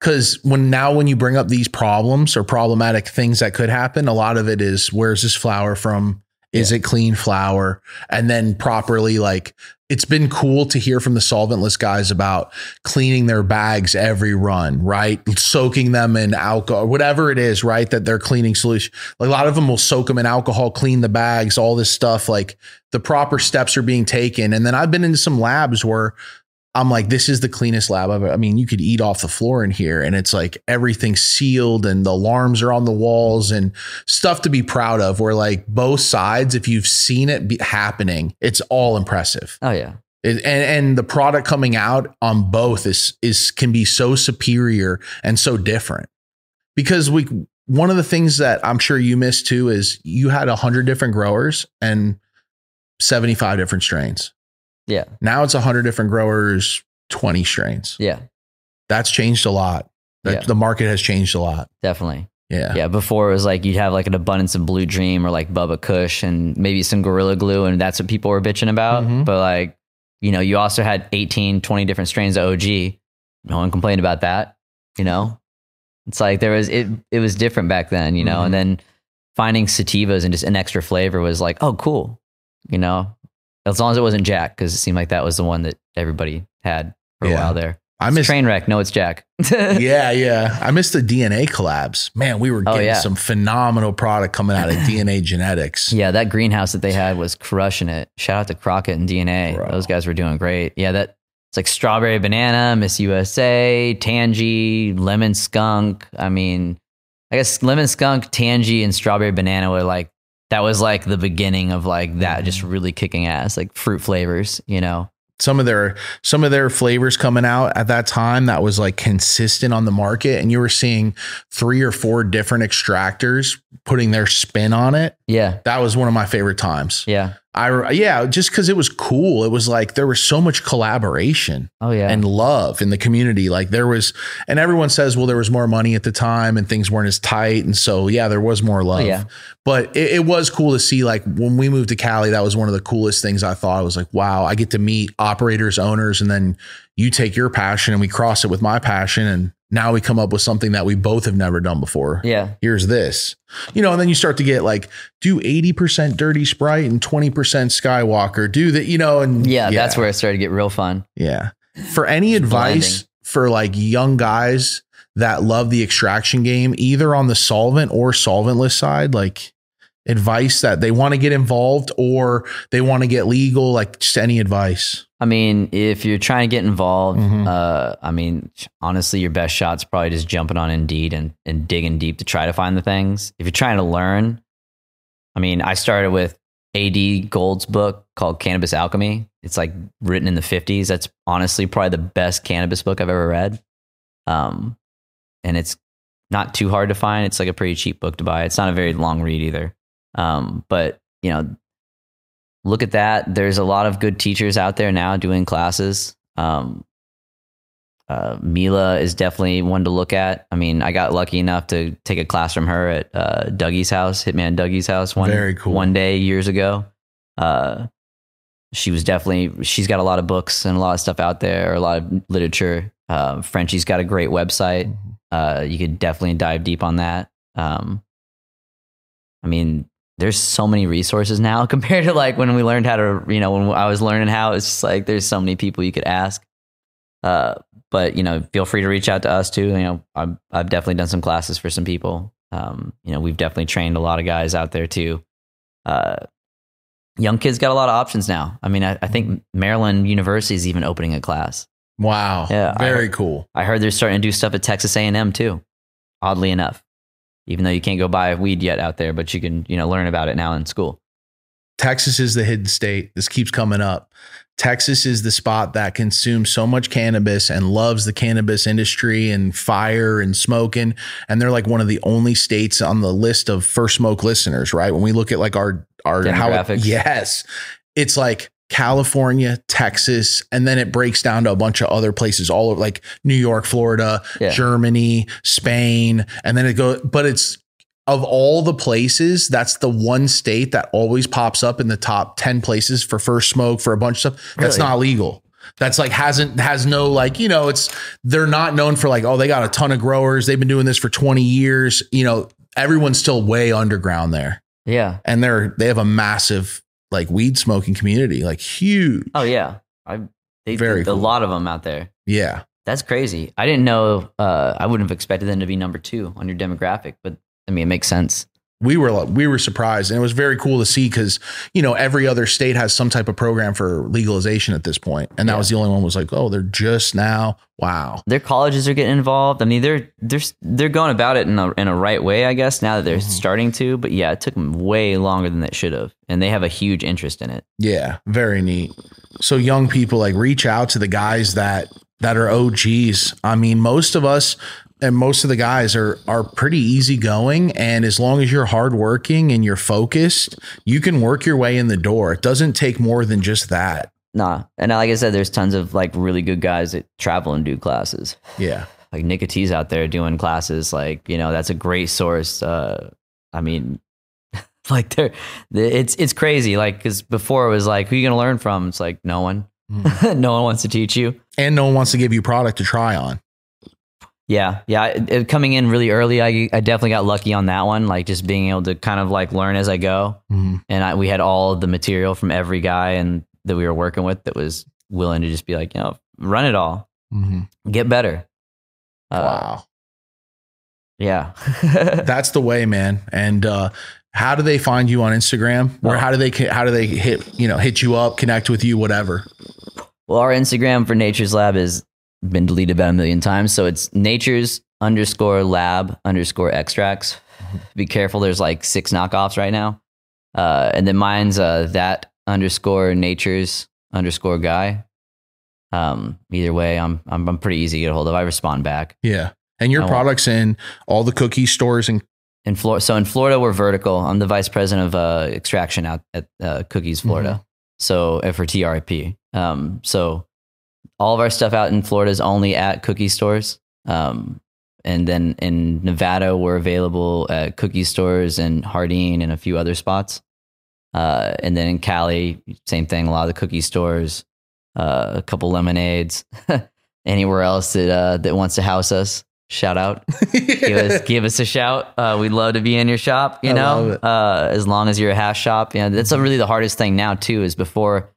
because when now when you bring up these problems or problematic things that could happen a lot of it is where's this flour from? Is it clean flour and then properly like it's been cool to hear from the solventless guys about cleaning their bags every run right? Soaking them in alcohol whatever it is right that they're cleaning solution. Like a lot of them will soak them in alcohol clean the bags all this stuff like the proper steps are being taken. And then I've been into some labs where I'm like, this is the cleanest lab I've. I mean, you could eat off the floor in here, and it's like everything's sealed, and the alarms are on the walls, and stuff to be proud of. Where like both sides, if you've seen it be happening, it's all impressive. Oh yeah. It- and and the product coming out on both is is can be so superior and so different because we one of the things that I'm sure you missed too is you had a hundred different growers and 75 different strains. Yeah. Now it's a hundred different growers, 20 strains. Yeah. That's changed a lot. That Yeah. the market has changed a lot. Definitely. Yeah. Yeah, before it was like you'd have like an abundance of Blue Dream or like Bubba Kush and maybe some Gorilla Glue, and that's what people were bitching about. Mhm. But like, you know, you also had 18, 20 different strains of OG. No one complained about that. You know, it's like there was it. It was different back then. You know, and then finding sativas and just an extra flavor was like, oh, cool. You know, as long as it wasn't Jack, because it seemed like that was the one that everybody had for a while there. I It's miss train wreck. No, it's Jack. yeah, yeah. I missed the DNA collabs. Man, we were Oh, getting yeah. some phenomenal product coming out of DNA genetics. Yeah, that greenhouse that they had was crushing it. Shout out to Crockett and DNA. Bro. Those guys were doing great. Yeah, that it's like strawberry banana, Miss USA, Tangy, lemon skunk. I mean, I guess lemon skunk, Tangy, and strawberry banana were like that was like the beginning of like that just mm-hmm. really kicking ass, like fruit flavors, you know. Some of their some of their flavors coming out at that time that was like consistent on the market, and you were seeing three or four different extractors putting their spin on it. Yeah. That was one of my favorite times. Yeah. I yeah, just because it was cool. It was like there was so much collaboration. Oh yeah. and love in the community. Like there was, and everyone says, well, there was more money at the time and things weren't as tight. And so, yeah, there was more love. Oh, yeah. But it, it was cool to see, like, when we moved to Cali, that was one of the coolest things I thought. I was like, wow, I get to meet operators, owners, and then you take your passion and we cross it with my passion. And now we come up with something that we both have never done before. yeah. Here's this, you know, and then you start to get like, do 80% dirty Sprite and 20% Skywalker, do that, you know, and Yeah, that's where it started to get real fun. yeah. For any advice blending. for like young guys that love the extraction game, either on the solvent or solventless side, like advice that they want to get involved or they want to get legal, like just any advice. I mean, if you're trying to get involved, Mhm. uh, I mean, honestly, your best shot's probably just jumping on Indeed and, and digging deep to try to find the things. If you're trying to learn, I mean, I started with AD Gold's book called Cannabis Alchemy. It's like written in the 50s. That's honestly probably the best cannabis book I've ever read. Um, and it's not too hard to find. It's like a pretty cheap book to buy. It's not a very long read either. Um, but you know, look at that. There's a lot of good teachers out there now doing classes. Um, uh, Mila is definitely one to look at. I mean, I got lucky enough to take a class from her at uh, Dougie's house, Hitman Dougie's house, one Very cool. one day years ago. Uh, she was definitely she's got a lot of books and a lot of stuff out there, a lot of literature. Uh, Frenchy's got a great website. Uh, you could definitely dive deep on that. Um, I mean, there's so many resources now compared to like when we learned how to, you know, when I was learning how, it's just like there's so many people you could ask. Uh, but you know, feel free to reach out to us too. You know, I've, I've definitely done some classes for some people. Um, you know, we've definitely trained a lot of guys out there too. Uh, young kids got a lot of options now. I mean, I, I think Maryland University is even opening a class. Wow. Yeah, Very heard- cool. I heard they're starting to do stuff at Texas A&M too. Oddly enough, even though you can't go buy weed yet out there, but you can, you know, learn about it now in school. Texas is the hidden state. This keeps coming up. Texas is the spot that consumes so much cannabis and loves the cannabis industry and fire and smoking. And they're like one of the only states on the list of first smoke listeners, right? When we look at like our our Demographics. yes, it's like California, Texas, and then it breaks down to a bunch of other places all over like New York, Florida, Yeah. Germany, Spain, and then it goes, but it's of all the places, that's the one state that always pops up in the top 10 places for first smoke for a bunch of stuff. That's Really? not legal. That's like hasn't has no like, you know, it's they're not known for like, oh, they got a ton of growers. They've been doing this for 20 years. You know, everyone's still way underground there. Yeah. And they're they have a massive like weed smoking community, like huge. Oh yeah. I they, Very a cool. lot of them out there. Yeah. That's crazy. I didn't know. Uh, I wouldn't have expected them to be number two on your demographic, but I mean, it makes sense. We were we were surprised and it was very cool to see because you know every other state has some type of program for legalization at this point and that Yeah. was the only one was like oh they're just now wow Their colleges are getting involved. I mean, they're they're they're going about it in a in a right way, I guess. Now that they're Mm-hmm. starting to, but yeah, it took them way longer than it should have, and they have a huge interest in it. yeah very neat so young people like reach out to the guys that that are og's i mean most of us and most of the guys are are pretty easygoing and as long as you're hardworking and you're focused you can work your way in the door it doesn't take more than just that Nah, and like I said, there's tons of like really good guys that travel and do classes. yeah Like Nick T's out there doing classes. Like you know, that's a great source. Uh, I mean, like they're it's it's crazy. Like because before it was like, who you gonna learn from? It's like no one. no one wants to teach you. and no one wants to give you product to try on Yeah, yeah. It, it- coming in really early, I I definitely got lucky on that one. Like just being able to kind of like learn as I go, Mhm. and I, we had all of the material from every guy and that we were working with that was willing to just be like, you know, run it all, Mhm. get better. Uh, wow. Yeah. That's the way, man. And uh, how do they find you on Instagram? Or Oh. how do they how do they hit you know hit you up, connect with you, whatever? Well, our Instagram for Nature's Lab has been deleted about a million times. So it's Nature's underscore lab underscore extracts. Be careful. There's like six knockoffs right now. Uh, and then mine's uh, that underscore Nature's underscore guy. Um, either way, I'm, I'm I'm pretty easy to get a hold of. I respond back. Yeah. And your I want- products in all the cookie stores and In Florida, so in Florida, we're vertical. I'm the vice president of uh, extraction out at uh, Cookies, Florida. So uh, for TRP, um, so all of our stuff out in Florida is only at cookie stores. Um, and then in Nevada, we're available at cookie stores and Hardin and a few other spots. Uh, and then in Cali, same thing. A lot of the cookie stores, uh, a couple lemonades. Anywhere else that uh, that wants to house us, shout out give us give us a shout. Uh, we'd love to be in your shop. You I know, uh, as long as you're a hash shop. You know, that's a really the hardest thing now too. Is before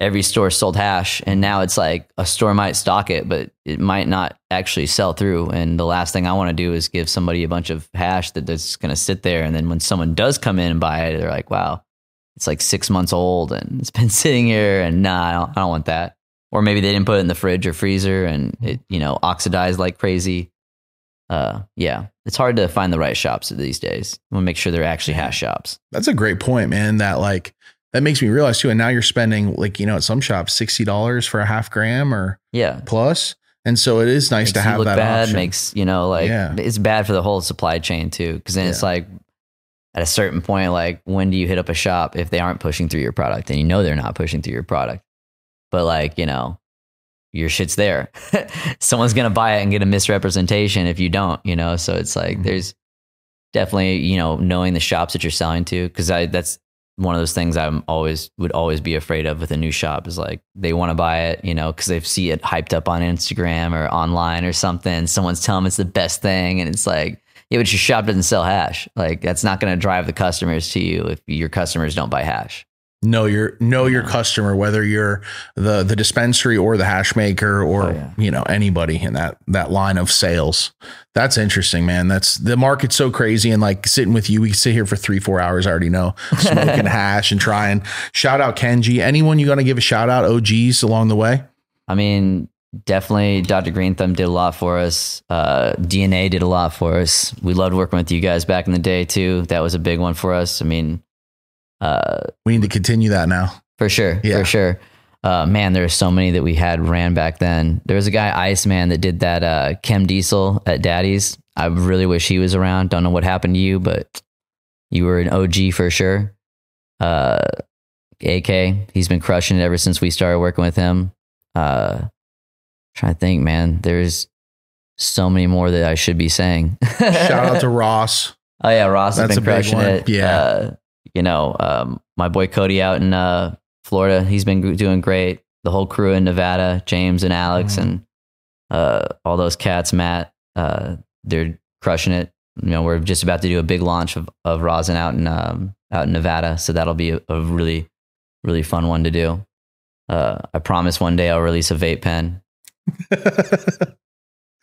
every store sold hash, and now it's like a store might stock it, but it might not actually sell through. And the last thing I want to do is give somebody a bunch of hash that that's going to sit there, and then when someone does come in and buy it, they're like, "Wow." It's like six months old and it's been sitting here, and nah, I don't, I don't want that. Or maybe they didn't put it in the fridge or freezer, and it, you know, oxidized like crazy uh, yeah, it's hard to find the right shops these days. We'll want to make sure they're actually hash shops. That's a great point, man. That like that makes me realize too. And now you're spending like you know at some shops sixty dollars for a half gram or Yeah, plus. and so it is nice makes to have that bad. option. Makes you know like Yeah. it's bad for the whole supply chain too. Because then it's like at a certain point, like when do you hit up a shop if they aren't pushing through your product and you know they're not pushing through your product, but like you know your shit's there. Someone's gonna buy it and get a misrepresentation if you don't. You know, so it's like Mhm. there's definitely you know knowing the shops that you're selling to because I that's one of those things I'm always would always be afraid of with a new shop is like they want to buy it, you know, because they see it hyped up on Instagram or online or something. Someone's telling them it's the best thing, and it's like, yeah, but your shop doesn't sell hash. Like that's not going to drive the customers to you if your customers don't buy hash. Know your know your customer, whether you're the the dispensary or the hash maker or Oh, yeah. you know anybody in that that line of sales. That's interesting, man. That's the market's so crazy, and like sitting with you, we sit here for three four hours. I already know smoking hash and trying. Shout out Kenji. Anyone you gonna give a shout out? OGs along the way. I mean, definitely Dr. Green Thumb did a lot for us. Uh, DNA did a lot for us. We loved working with you guys back in the day too. That was a big one for us. I mean, uh, We need to continue that now. For sure. Yeah. For sure. Uh, man, there are so many that we had ran back then. There was a guy, Iceman, that did that uh, Chem Diesel at Daddy's. I really wish he was around. Don't know what happened to you, but you were an OG for sure. Uh, AK, he's been crushing it ever since we started working with him. Uh, trying to think, man. There's so many more that I should be saying. Shout out to Ross. Oh yeah, Ross That's has a been big crushing one. it. Yeah. Uh, you know, um, my boy Cody out in uh, Florida, he's been doing great. The whole crew in Nevada, James and Alex, Mhm. and uh, all those cats, Matt, uh, they're crushing it. You know, we're just about to do a big launch of, of rosin out in um, out in Nevada, so that'll be a, a really really fun one to do. Uh, I promise one day I'll release a vape pen,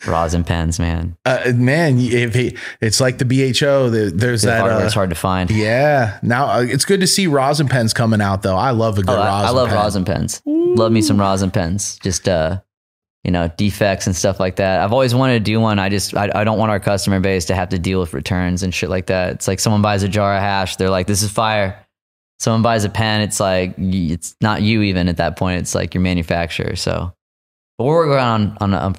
rosin pens, man. Uh, man, if he, it's like the BHO, the, there's The that. Uh, is hard to find. yeah. Now uh, it's good to see rosin pens coming out, though. I love a good Oh, I, rosin. I love pen. rosin pens. Love me some rosin pens. Just uh, you know, defects and stuff like that. I've always wanted to do one. I just I, I don't want our customer base to have to deal with returns and shit like that. It's like someone buys a jar of hash, they're like, "This is fire." Someone buys a pen, it's like it's not you even at that point. It's like your manufacturer. So, but we're working on on a,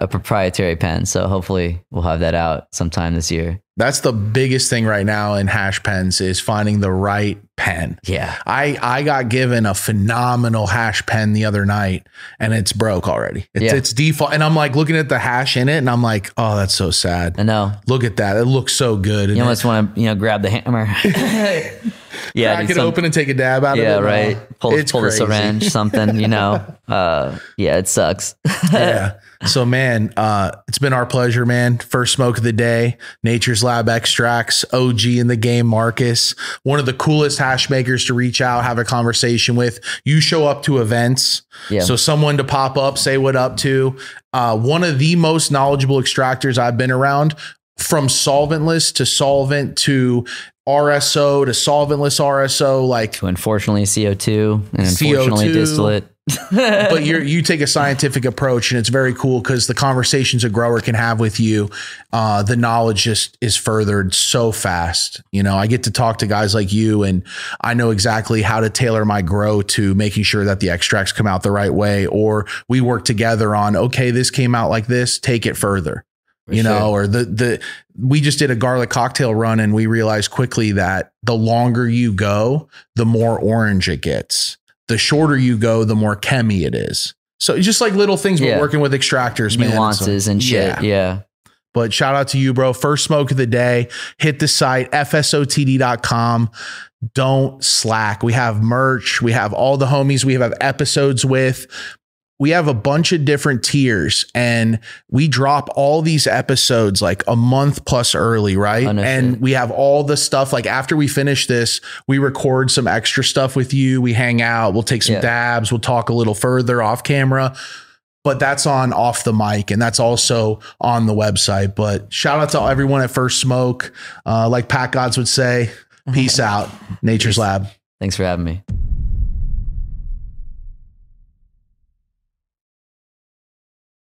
a proprietary pen. So hopefully we'll have that out sometime this year. That's the biggest thing right now in hash pens is finding the right pen. Yeah. I I got given a phenomenal hash pen the other night, and it's broke already. It's, Yeah. it's default, and I'm like looking at the hash in it, and I'm like, oh, that's so sad. I know. Look at that; it looks so good. You almost want to, you know, grab the hammer. yeah, it some- open and take a dab out yeah, of it. right. Oh, Pull, it's pull the syringe, something, you know. Uh, yeah, it sucks. yeah, So, man, uh, it's been our pleasure, man. First smoke of the day, Nature's Lab Extracts, OG in the game, Marcus, one of the coolest hash makers to reach out, have a conversation with. You show up to events. Yeah. So, someone to pop up, say what up to. Uh, one of the most knowledgeable extractors I've been around from solventless to solvent to RSO to solventless RSO. Like, to unfortunately CO2 and unfortunately CO2. distillate. But you you take a scientific approach and it's very cool because the conversations a grower can have with you uh, the knowledge just is furthered so fast you know? I get to talk to guys like you and i know exactly how to tailor my grow to making sure that the extracts come out the right way or we work together on okay this came out like this take it further you know? or the the we just did a garlic cocktail run and we realized quickly that the longer you go the more orange it gets the shorter you go the more chemi it is so just like little things Yeah. we're working with extractors man. Nuances So, and shit. yeah. Yeah. but shout out to you bro first smoke of the day hit the site fsotd.com don't slack we have merch we have all the homies we have episodes with we have a bunch of different tiers and we drop all these episodes like a month plus early, right? No and we have all the stuff like after we finish this, we record some extra stuff with you. We hang out, we'll take some Yeah. dabs, we'll talk a little further off camera. But that's on off the mic and that's also on the website. But shout out to everyone at First Smoke. Uh, like Pat Gods would say, peace out, Nature's Lab. Thanks for having me.